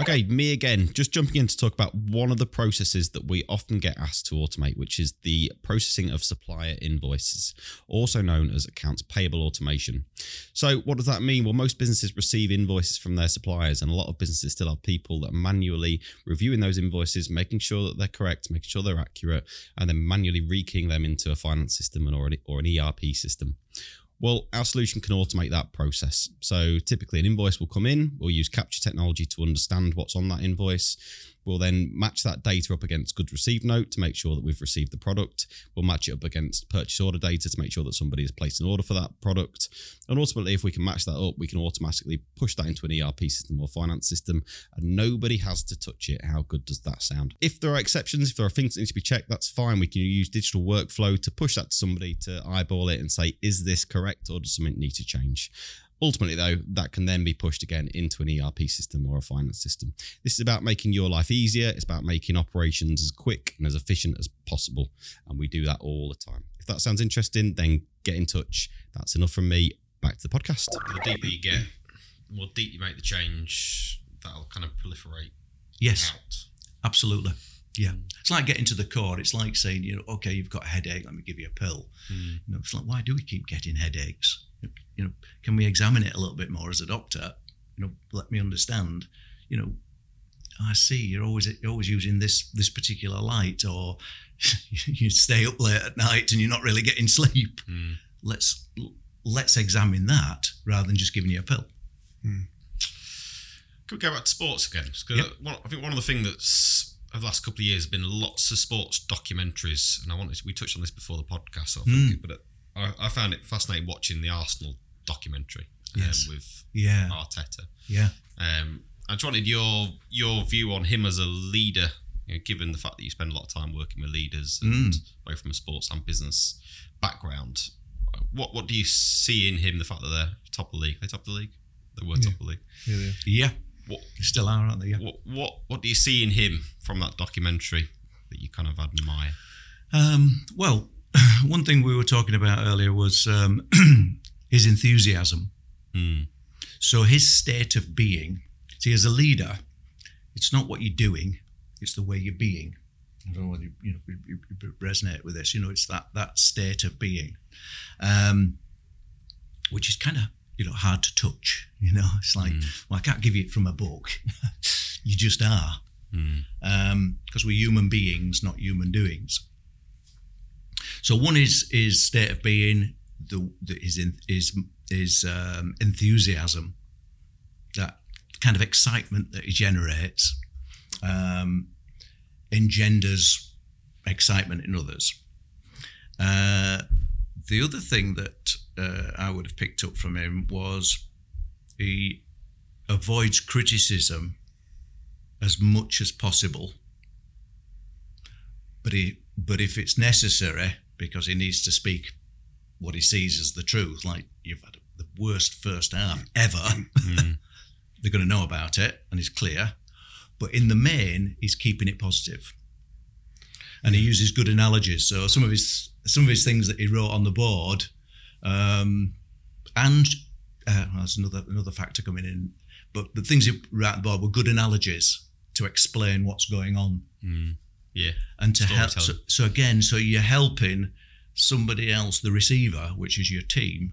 Okay, me again, just jumping in to talk about one of the processes that we often get asked to automate, which is the processing of supplier invoices, also known as accounts payable automation. So, what does that mean? Well, most businesses receive invoices from their suppliers, and a lot of businesses still have people that are manually reviewing those invoices, making sure that they're correct, making sure they're accurate, and then manually rekeying them into a finance system or an, or an ERP system. Well, our solution can automate that process. So typically, an invoice will come in. We'll use capture technology to understand what's on that invoice. We'll then match that data up against goods received note to make sure that we've received the product. We'll match it up against purchase order data to make sure that somebody has placed an order for that product. And ultimately, if we can match that up, we can automatically push that into an ERP system or finance system, and nobody has to touch it. How good does that sound? If there are exceptions, if there are things that need to be checked, that's fine. We can use digital workflow to push that to somebody to eyeball it and say, is this correct or does something need to change? Ultimately, though, that can then be pushed again into an ERP system or a finance system. This is about making your life easier. It's about making operations as quick and as efficient as possible. And we do that all the time. If that sounds interesting, then get in touch. That's enough from me. Back to the podcast. The deeper you get, the more deep you make the change, that'll kind of proliferate Yes. out. Absolutely. Yeah. Mm. It's like getting to the core. It's like saying, you know, okay, you've got a headache, let me give you a pill. Mm. You know, it's like, why do we keep getting headaches? You know, can we examine it a little bit more as a doctor? You know, let me understand, you know, I see you're always you're always using this this particular light or you stay up late at night and you're not really getting sleep. Mm. Let's let's examine that rather than just giving you a pill. Mm. Could we go back to sports again? 'Cause Yep. I think one of the things that's over the last couple of years been lots of sports documentaries, and I wanted to, we touched on this before the podcast, so I think, mm. but I, I found it fascinating watching the Arsenal documentary um, Yes. with Yeah. Arteta. Yeah. Um, I just wanted your your view on him as a leader, you know, given the fact that you spend a lot of time working with leaders, and both from a sports and business background. What what do you see in him? The fact that they're top of the league, they top of the league, they were top of the league. Yeah, yeah. Yeah. What They still are, aren't they? Yeah. what what what do you see in him from that documentary that you kind of admire? Um, well, one thing we were talking about earlier was um, his enthusiasm. Hmm. So his state of being. See, as a leader, it's not what you're doing; it's the way you're being. I don't know whether you, you know you, you- resonate with this. You know, it's that that state of being, um, which is kind of you know hard to touch. You know, it's like well, I can't give you it from a book. you just are, because we're human beings, not human doings. So one is is state of being, the, the is in, is is um, enthusiasm, that kind of excitement that he generates, um, engenders excitement in others. Uh, the other thing that uh, I would have picked up from him was he avoids criticism as much as possible, but he but if it's necessary because he needs to speak what he sees as the truth, like you've had the worst first half ever, they're going to know about it and it's clear. But in the main, he's keeping it positive, and he uses good analogies. So some of his some of his things that he wrote on the board, um, and uh, there's another another factor coming in. But the things he wrote on the board were good analogies to explain what's going on Yeah. and to help. So, so again, so you're helping somebody else, the receiver, which is your team,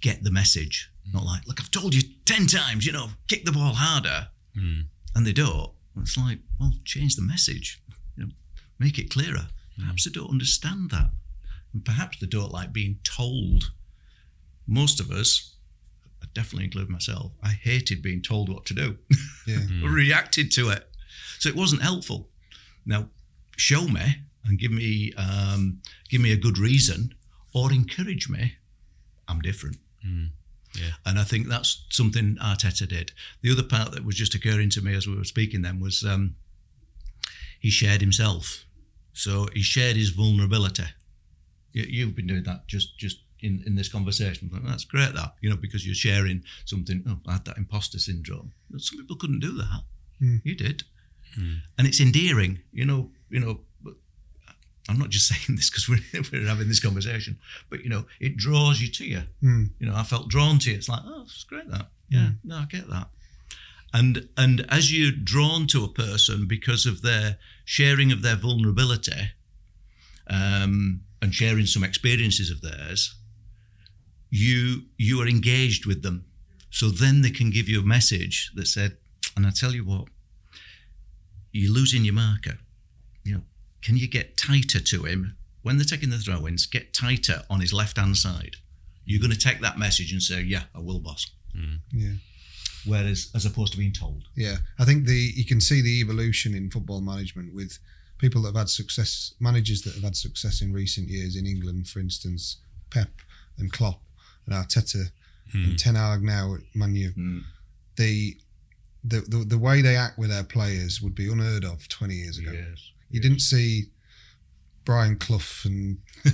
get the message. Mm. Not like, look, I've told you ten times, you know, kick the ball harder, mm. and they don't. It's like, well, change the message, you know, make it clearer. Mm. Perhaps they don't understand that, and perhaps they don't like being told. Most of us, I definitely include myself, I hated being told what to do. Yeah. I reacted to it. So it wasn't helpful. Now, show me and give me um, give me a good reason, or encourage me. I'm different. Yeah. And I think that's something Arteta did. The other part that was just occurring to me as we were speaking then was um, he shared himself. So he shared his vulnerability. You, you've been doing that just just in, in this conversation. But that's great, that you know, because you're sharing something. Oh, I had that imposter syndrome. Some people couldn't do that. You did, and it's endearing. You know, you know. I'm not just saying this because we're, we're having this conversation, but you know, it draws you to you. Mm. You know, I felt drawn to you. It's like, oh, it's great that. Yeah, no, I get that. And and as you're drawn to a person because of their sharing of their vulnerability, um, and sharing some experiences of theirs, you you are engaged with them. So then they can give you a message that said, and I tell you what, you're losing your marker. You know, can you get tighter to him when they're taking the throw-ins? Get tighter on his left-hand side. You're going to take that message and say, "Yeah, I will, boss." Mm. Yeah. Whereas, as opposed to being told, Yeah, I think the you can see the evolution in football management with people that have had success, managers that have had success in recent years in England, for instance, Pep and Klopp and Arteta and hmm. Ten Hag now at Man U. Hmm. The, the the the way they act with their players would be unheard of twenty years ago. You didn't see Brian Clough and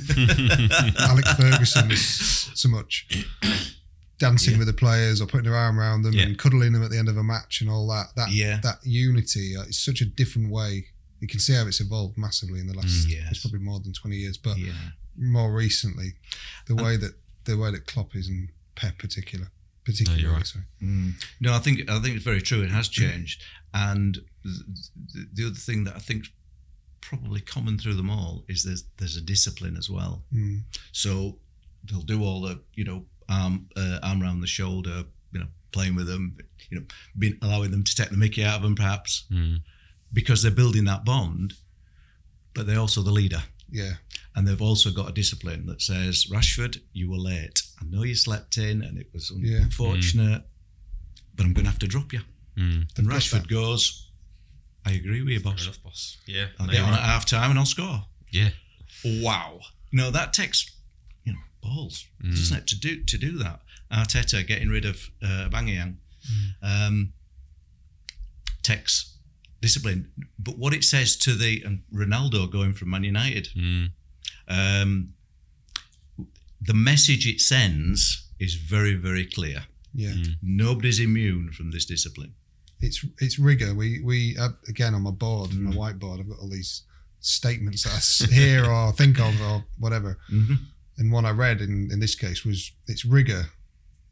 Alex Ferguson so much dancing with the players or putting their arm around them Yeah. and cuddling them at the end of a match and all that. That Yeah. that unity uh, is such a different way. You can see how it's evolved massively in the last. Mm, yes. It's probably more than twenty years, but yeah, more recently, the way that the way that Klopp is and Pep particular, particularly. right. sorry. No, I think I think it's very true. It has changed, and th- th- the other thing that I think probably common through them all is there's there's a discipline as well. Mm. So they'll do all the you know arm uh, arm around the shoulder, you know, playing with them, you know, being allowing them to take the Mickey out of them perhaps because they're building that bond, but they're also the leader. Yeah, And they've also got a discipline that says, Rashford, you were late. I know you slept in and it was un- Yeah. unfortunate, but I'm going to have to drop you. And Rashford goes, I agree with you, Fair boss. enough, boss. Yeah. I'll no, get on right. at half time and I'll score. Yeah. Wow. No, that takes, you know, balls, doesn't it, to do to do that. Arteta getting rid of uh, Aubameyang um, takes discipline. But what it says to the and Ronaldo going from Man United, um, the message it sends is very, very clear. yeah. Nobody's immune from this discipline. It's it's rigor. We we uh, again on my board, Mm. my whiteboard. I've got all these statements that I hear or think of or whatever. Mm-hmm. And one I read in in this case was it's rigor,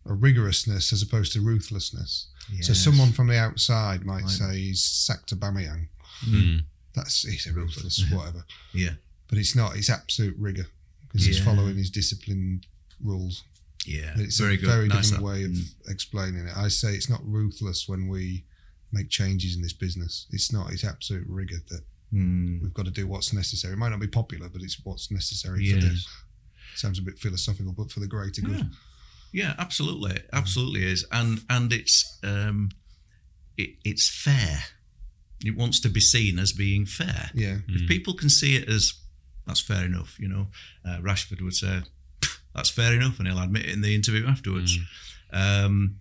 a rigorousness as opposed to ruthlessness. So someone from the outside might Right. say he's sacked Aubameyang. Mm. That's he's a ruthless whatever. Yeah. But it's not. It's absolute rigor because he's following his disciplined rules. Yeah. It's very a good. very Nice different that. way of Mm. explaining it. I say it's not ruthless when we make changes in this business. It's not. It's absolute rigor that Mm. we've got to do what's necessary. It might not be popular, but it's what's necessary for Yes. the. Sounds a bit philosophical, but for the greater good. Yeah. Yeah, absolutely, absolutely is, and and it's um, it, it's fair. It wants to be seen as being fair. Yeah, If people can see it as that's fair enough, you know, uh, Rashford would say that's fair enough, and he'll admit it in the interview afterwards. Um,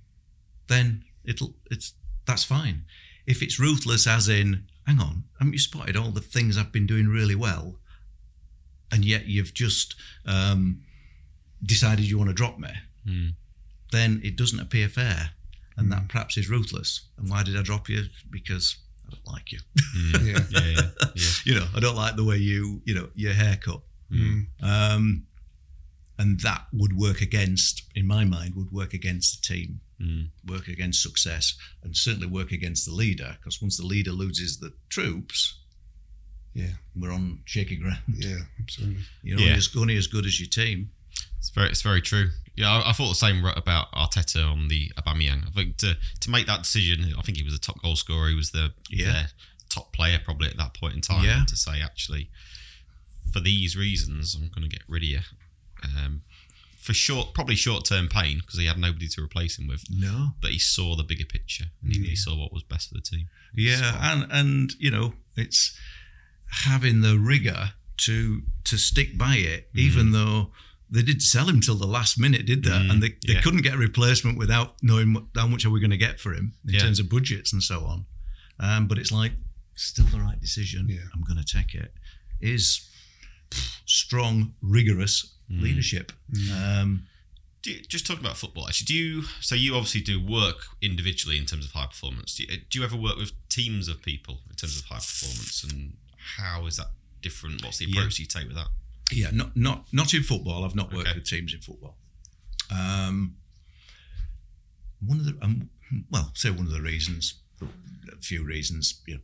then it'll it's that's fine. If it's ruthless, as in hang on, haven't you spotted all the things I've been doing really well, and yet you've just um, decided you want to drop me? Hmm. Then it doesn't appear fair, and that perhaps is ruthless. And why did I drop you? Because I don't like you. Yeah. Yeah, yeah, yeah. you know, I don't like the way you, you know, your haircut. Mm. Um, and that would work against, in my mind, would work against the team, Mm. work against success, and certainly work against the leader. Because once the leader loses the troops, Yeah. we're on shaky ground. Yeah. Absolutely. You're Yeah. only, as, only as good as your team. It's very, it's very true. Yeah, I, I thought the same about Arteta on the Aubameyang. I think to to make that decision, I think he was the top goal scorer. He was the Yeah. top player probably at that point in time. Yeah. To say actually, for these reasons, I'm going to get rid of you. Um, for short, probably short term pain because he had nobody to replace him with. No. But he saw the bigger picture and he, he saw what was best for the team. Yeah, and and you know, it's having the rigor to to stick by it, even though they did sell him till the last minute, did they? and they, they yeah. couldn't get a replacement without knowing what, how much are we going to get for him in Yeah. terms of budgets and so on. Um, but it's like still the right decision. Yeah. I'm going to take it. Is strong, rigorous leadership. Um, Do you, just talking about football, actually, do you? So you obviously do work individually in terms of high performance. Do you, do you ever work with teams of people in terms of high performance, and how is that different? What's the Yeah. approach you take with that? Yeah, not not not in football. I've not worked Okay. with teams in football. Um, one of the um, well, say one of the reasons, a few reasons. You know,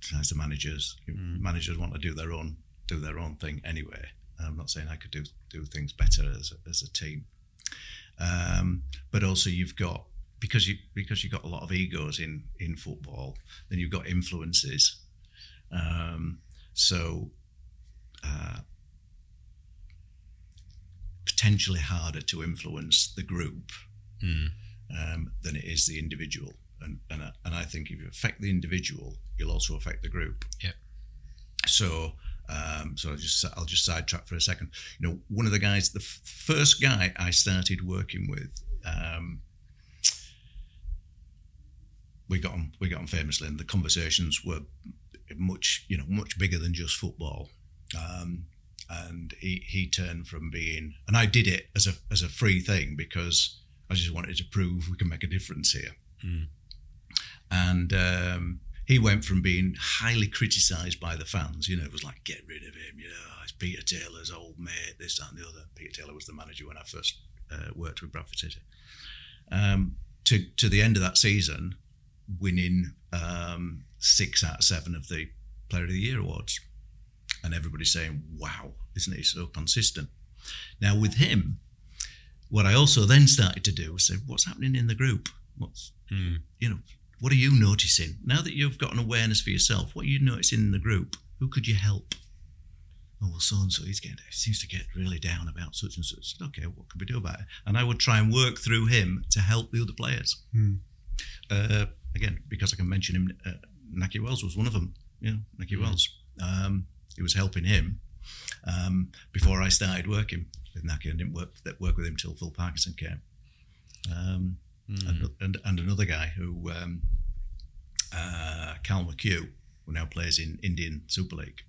sometimes the managers managers want to do their own do their own thing anyway. I'm not saying I could do do things better as a, as a team, um, but also you've got because you because you've got a lot of egos in in football, then you've got influences. Um, so uh, potentially harder to influence the group Mm. um, than it is the individual. And and I, and I think if you affect the individual, you'll also affect the group. Yeah. So um, so I'll just I'll just sidetrack for a second. You know, one of the guys, the f- first guy I started working with. Um, we got on we got on famously and the conversations were much you know much bigger than just football um, and he, he turned from being and I did it as a as a free thing because I just wanted to prove we can make a difference here Mm. and um, he went from being highly criticised by the fans you know it was like get rid of him you know it's Peter Taylor's old mate this that and the other Peter Taylor was the manager when I first uh, worked with Bradford City um, to to the end of that season winning um, six out of seven of the Player of the Year awards, and everybody's saying, "Wow, isn't he so consistent?" Now with him, what I also then started to do was say, "What's happening in the group? What's Mm. you know, what are you noticing now that you've got an awareness for yourself? What are you noticing in the group? Who could you help?" Oh well, so and so he's getting he seems to get really down about such and such. Okay, what could we do about it? And I would try and work through him to help the other players Hmm. uh, again, because I can mention him, uh, Nahki Wells was one of them. Yeah, know, Nahki Wells. Um, it was helping him um, before I started working with Nahki. I didn't work work with him till Phil Parkinson came. Um, and, and, and another guy who, um, uh, Carl McHugh, who now plays in Indian Super League.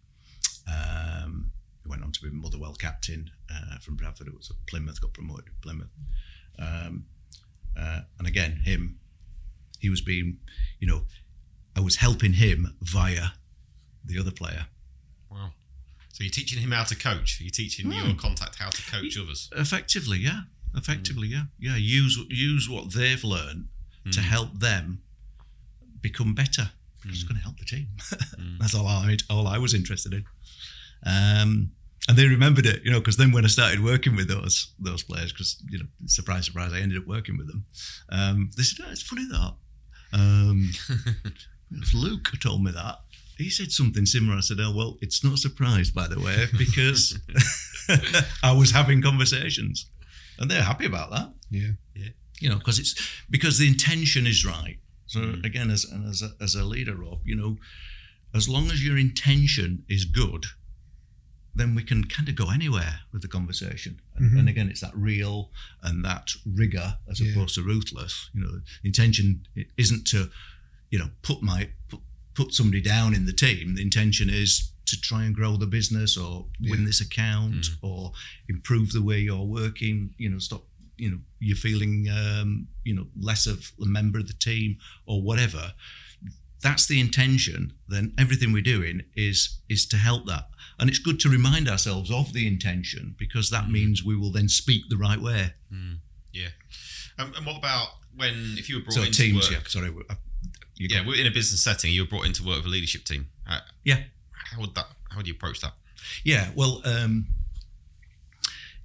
Um, he went on to be Motherwell captain uh, from Bradford. It was Plymouth, got promoted to Plymouth. Um, uh, and again, him, he was being, you know, I was helping him via the other player. Wow. So you're teaching him how to coach. You're teaching your contact how to coach others. Effectively, yeah. Effectively, yeah. Yeah. Use use what they've learned to help them become better. It's going to help the team. That's all I all I was interested in. Um, and they remembered it, you know, because then when I started working with those those players, because you know, surprise, surprise, I ended up working with them. Um, they said, oh, "It's funny that." Um, Luke told me that. He said something similar. I said, "Oh well, it's not a surprise, by the way, because I was having conversations, and they're happy about that." Yeah. yeah. you know, because it's because the intention is right. So mm. again, as and as a, as a leader, Rob, you know, as long as your intention is good, then we can kind of go anywhere with the conversation. And, mm-hmm. and again, it's that real and that rigor as Yeah. opposed to ruthless. You know, intention isn't to, you know, put my put, put somebody down in the team. The intention is to try and grow the business or win Yeah. this account or improve the way you're working. You know, stop. You know, you're feeling um, you know less of a member of the team or whatever. That's the intention. Then everything we're doing is is to help that, and it's good to remind ourselves of the intention because that means we will then speak the right way. Yeah. Um, and what about when if you were brought So into teams, work? yeah. Sorry, I- Yeah, we're in a business setting. You were brought into work with a leadership team. Uh, yeah. How would that? How would you approach that? Yeah, well, um,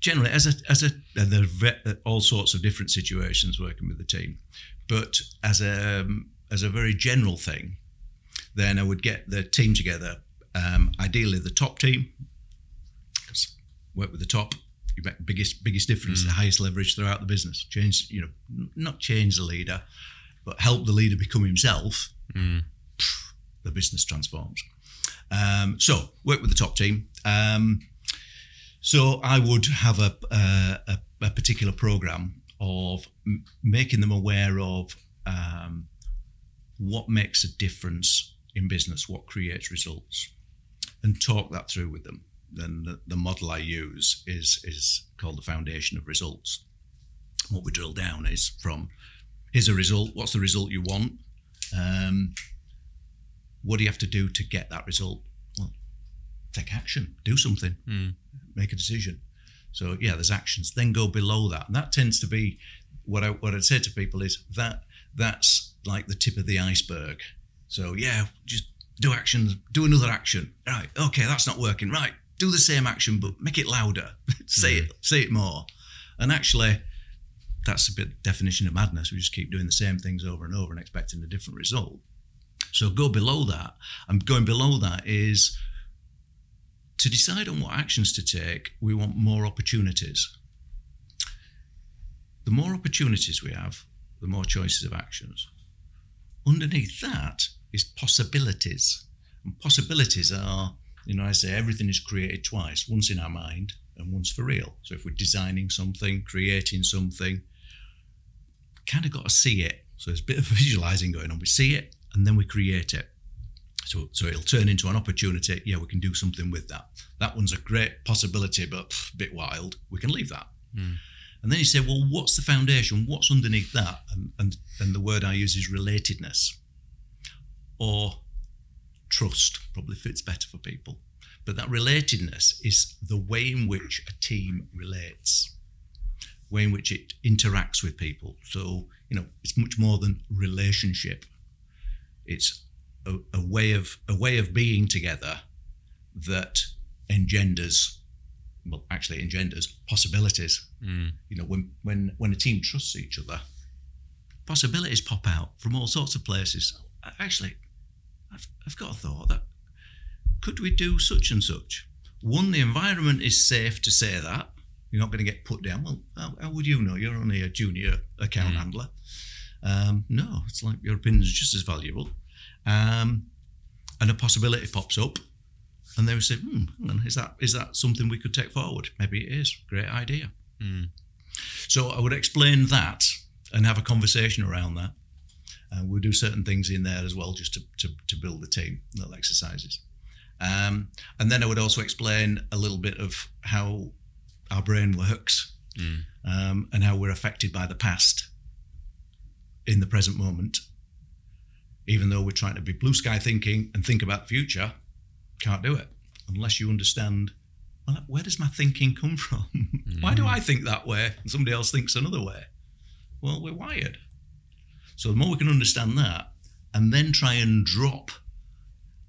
generally, as a as a and there are all sorts of different situations working with the team, but as a um, as a very general thing, then I would get the team together. Um, ideally, the top team, work with the top. You make biggest biggest difference, the highest leverage throughout the business. Change, you know, not change the leader, but help the leader become himself. The business transforms. Um, so work with the top team. Um, so I would have a, a, a, particular program of m- making them aware of um, what makes a difference in business, what creates results, and talk that through with them. Then the, the model I use is is called the foundation of results. What we drill down is from here's a result. What's the result you want? Um, what do you have to do to get that result? Well, take action, do something, hmm. make a decision. So yeah, there's actions. Then go below that, and that tends to be what I what I'd say to people is that that's like the tip of the iceberg. So yeah, just do actions, do another action. Right, okay, that's not working. Right, do the same action, but make it louder. say hmm. it, say it more. And actually, that's a bit definition of madness. We just keep doing the same things over and over and expecting a different result. So go below that. And going below that is to decide on what actions to take, we want more opportunities. The more opportunities we have, the more choices of actions. Underneath that is possibilities. And possibilities are, you know, I say everything is created twice once in our mind and once for real. So if we're designing something, creating something, kind of got to see it. So there's a bit of visualizing going on. We see it and then we create it. So, so it'll turn into an opportunity. Yeah, we can do something with that. That one's a great possibility, but pff, a bit wild. We can leave that. Hmm. And then you say, well, what's the foundation? What's underneath that? And, and, and the word I use is relatedness or trust, probably fits better for people. But that relatedness is the way in which a team relates, way in which it interacts with people. So, you know, it's much more than relationship. It's a, a way of a way of being together that engenders well actually engenders possibilities. Mm. You know when when when a team trusts each other possibilities pop out from all sorts of places. Actually i've, I've got a thought that could we do such and such? One the environment is safe to say that. You're not going to get put down. Well how, how would you know? You're only a junior account mm. handler um, no it's like your opinion is just as valuable um, and a possibility pops up and they would say, hmm, is that is that something we could take forward? Maybe it is. Great idea. So I would explain that and have a conversation around that. And we'll do certain things in there as well just to, to, to build the team, little exercises. Um, and then I would also explain a little bit of how our brain works um, and how we're affected by the past in the present moment. Even though we're trying to be blue sky thinking and think about the future, can't do it unless you understand well where does my thinking come from? Why do mm. i think that way and somebody else thinks another way? Well we're wired. So the more we can understand that and then try and drop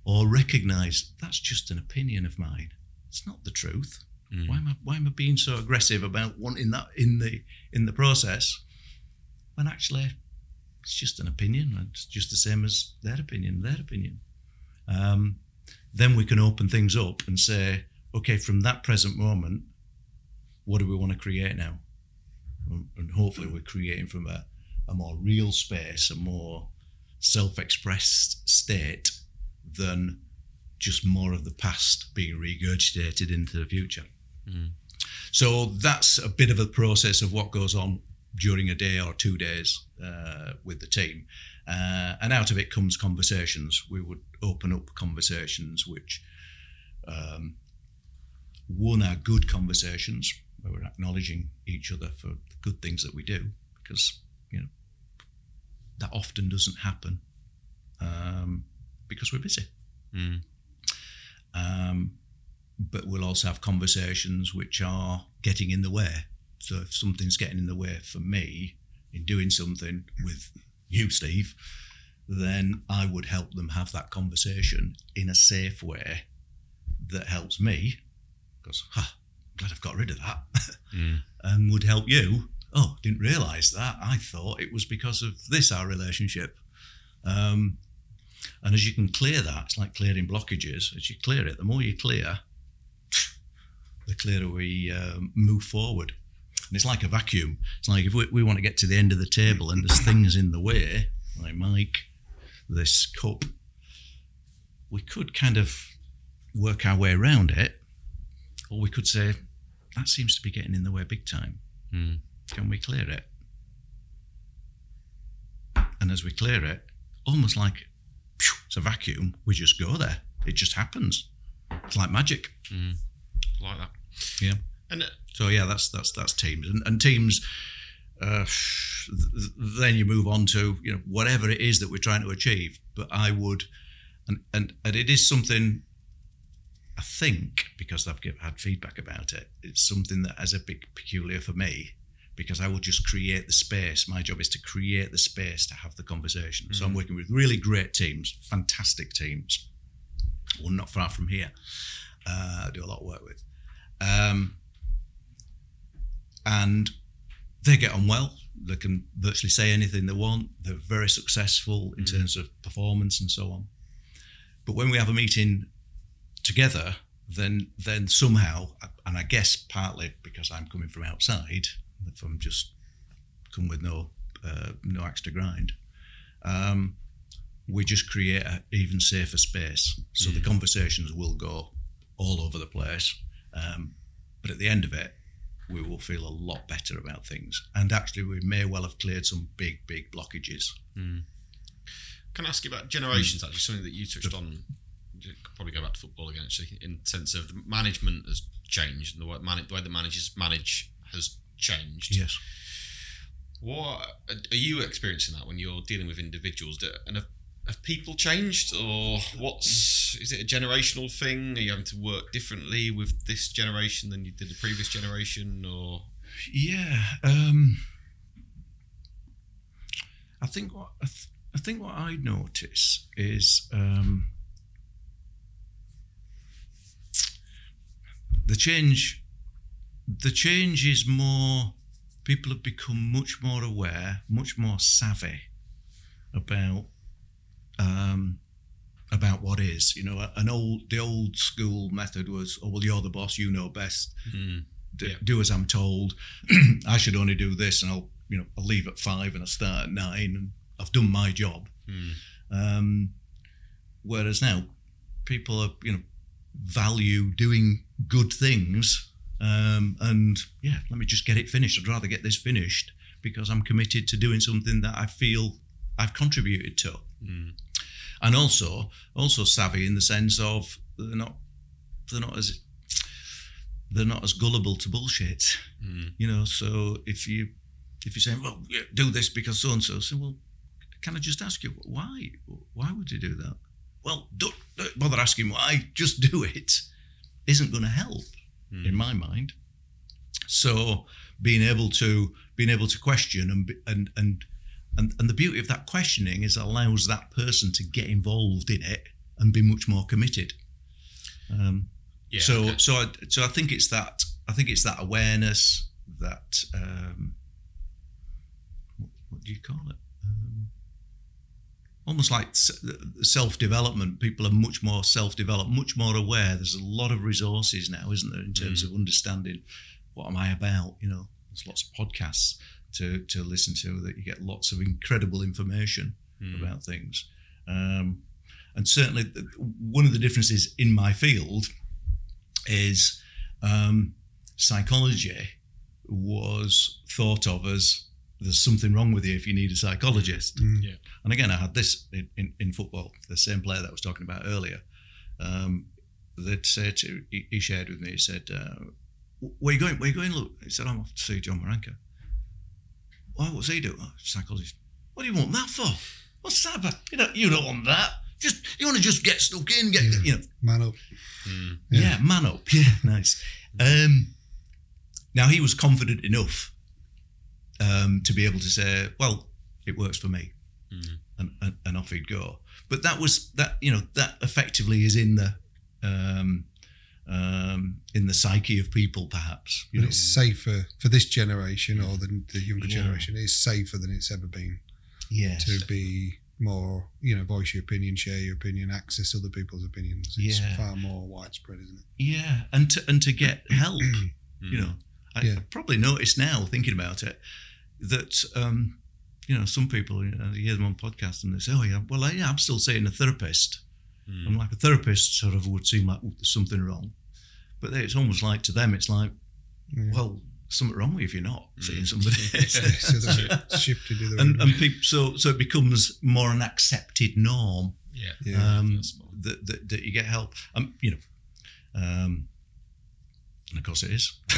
or recognize that's just an opinion of mine. It's not the truth. Mm. Why am i why am i being so aggressive about wanting that in the in the process when actually it's just an opinion it's just the same as their opinion their opinion um, then we can open things up and say, okay, from that present moment, what do we want to create now? And and hopefully, we're creating from a, a more real space, a more self expressed state than just more of the past being regurgitated into the future. So that's a bit of a process of what goes on during a day or two days uh, with the team. Uh, and out of it comes conversations. We would open up conversations which, um, one, are good conversations where we're acknowledging each other for the good things that we do, because, you know, that often doesn't happen um, because we're busy. Mm. Um, but we'll also have conversations which are getting in the way. So if something's getting in the way for me in doing something with you, Steve, then I would help them have that conversation in a safe way that helps me because huh, I'm glad I've got rid of that Mm. and would help you. Oh, didn't realise that. I thought it was because of this, our relationship. Um, and as you can clear that, it's like clearing blockages. As you clear it, the more you clear, the clearer we um, move forward. And it's like a vacuum. It's like if we, we want to get to the end of the table and there's things in the way, like Mike, this cup, we could kind of work our way around it, or we could say, that seems to be getting in the way big time. Mm. Can we clear it? And as we clear it, almost like phew, it's a vacuum, we just go there. It just happens. It's like magic. Like that. Yeah. And uh, So yeah, that's that's that's teams and, and teams. Uh, th- then you move on to you know whatever it is that we're trying to achieve. But I would, and and, and it is something. I think because I've get, had feedback about it, it's something that has a bit peculiar for me because I will just create the space. My job is to create the space to have the conversation. So I'm working with really great teams, fantastic teams, one not far from here. Uh, I do a lot of work with. Um, and they get on well. They can virtually say anything they want. They're very successful in terms of performance and so on. But when we have a meeting together, then then somehow, and I guess partly because I'm coming from outside, I'm just come with no uh, no extra grind, um, we just create an even safer space. So the conversations will go all over the place, um, but at the end of it, we will feel a lot better about things. And actually, we may well have cleared some big, big blockages. Hmm. can I ask you about generations? Actually, something that you touched on. You could probably go back to football again. Actually, in sense of the management has changed and the way, the way the managers manage has changed. Yes. What are you experiencing that when you're dealing with individuals? Do- And have, have people changed, or what's is it a generational thing? Are you having to work differently with this generation than you did the previous generation, or Yeah. Um, I think what I, th- I think what I notice is um, the change. The change is more. People have become much more aware, much more savvy about um, about what is. You know, an old the old school method was, oh well, you're the boss, you know best d- Yeah. do as I'm told. I should only do this, and I'll you know I'll leave at five and I start at nine, and I've done my job. Um, whereas now, people are you know value doing good things, um, and yeah, let me just get it finished. I'd rather get this finished because I'm committed to doing something that I feel I've contributed to, and also also savvy in the sense of they're not they're not as they're not as gullible to bullshit. Hmm. You know, so if you if you're saying, well, do this because so and so, say, well, can I just ask you why? Why would you do that? Well, don't, don't bother asking why. Just do it. Isn't going to help, hmm. in my mind. So being able to being able to question and and and and and the beauty of that questioning is it allows that person to get involved in it and be much more committed. Um, yeah? so okay. so I, so I think it's that I think it's that awareness that um, what, what do you call it? Um, almost like self development. People are much more self developed, much more aware. There's a lot of resources now, isn't there, in terms of understanding what am I about? You know, there's lots of podcasts to to listen to that you get lots of incredible information about things. Um, and certainly, the, one of the differences in my field is um, psychology was thought of as there's something wrong with you if you need a psychologist. Yeah. And again, I had this in, in, in football. The same player that I was talking about earlier. Um, that said, he, he shared with me. He said, uh, "Where you going? Where are you going, Luke?" He said, "I'm off to see John Muranka." Why? What's he do? Oh, psychologist. What do you want that for? What's that about? You know, you don't want that. Just you want to just get stuck in, get Yeah. you know, Man up. yeah. Yeah. man up. Yeah, nice. Um, now he was confident enough um, to be able to say, "Well, it works for me," and, and, and off he'd go. But that was that. You know, that effectively is in the um, um, in the psyche of people, perhaps. You But know, it's safer for this generation or the, the younger Yeah. generation. It's safer than it's ever been yes. to be more, you know, voice your opinion, share your opinion, access other people's opinions. It's Yeah. far more widespread, isn't it? Yeah, and to and to get help, you know, I Yeah. probably noticed now thinking about it that um, you know some people you, know, you hear them on podcasts and they say, "Oh yeah, well yeah, I'm still seeing a therapist." I'm like a therapist sort of would seem like "Ooh, there's something wrong, but it's almost like to them it's like, Yeah. well, something wrong with you if you're not seeing somebody. so shifted the and and people, so so it becomes more an accepted norm Yeah. Yeah. um, that, that, that you get help. Um, you know, um, and of course it is.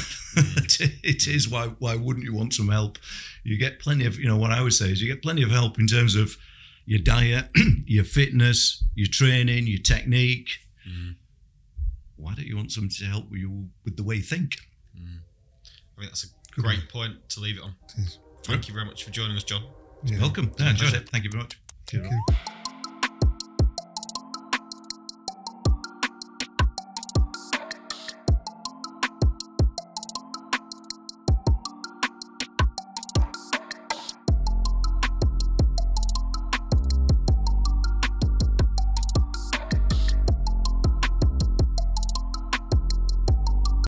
it is. Why why wouldn't you want some help? You get plenty of. You know what I would say is you get plenty of help in terms of your diet, your fitness, your training, your technique. Mm. Why don't you want somebody to help you with the way you think? Mm. I think that's a great point to leave it on. Thank you very much for joining us, John. Yeah. Welcome. I enjoyed it. Thank you very much. Thank you.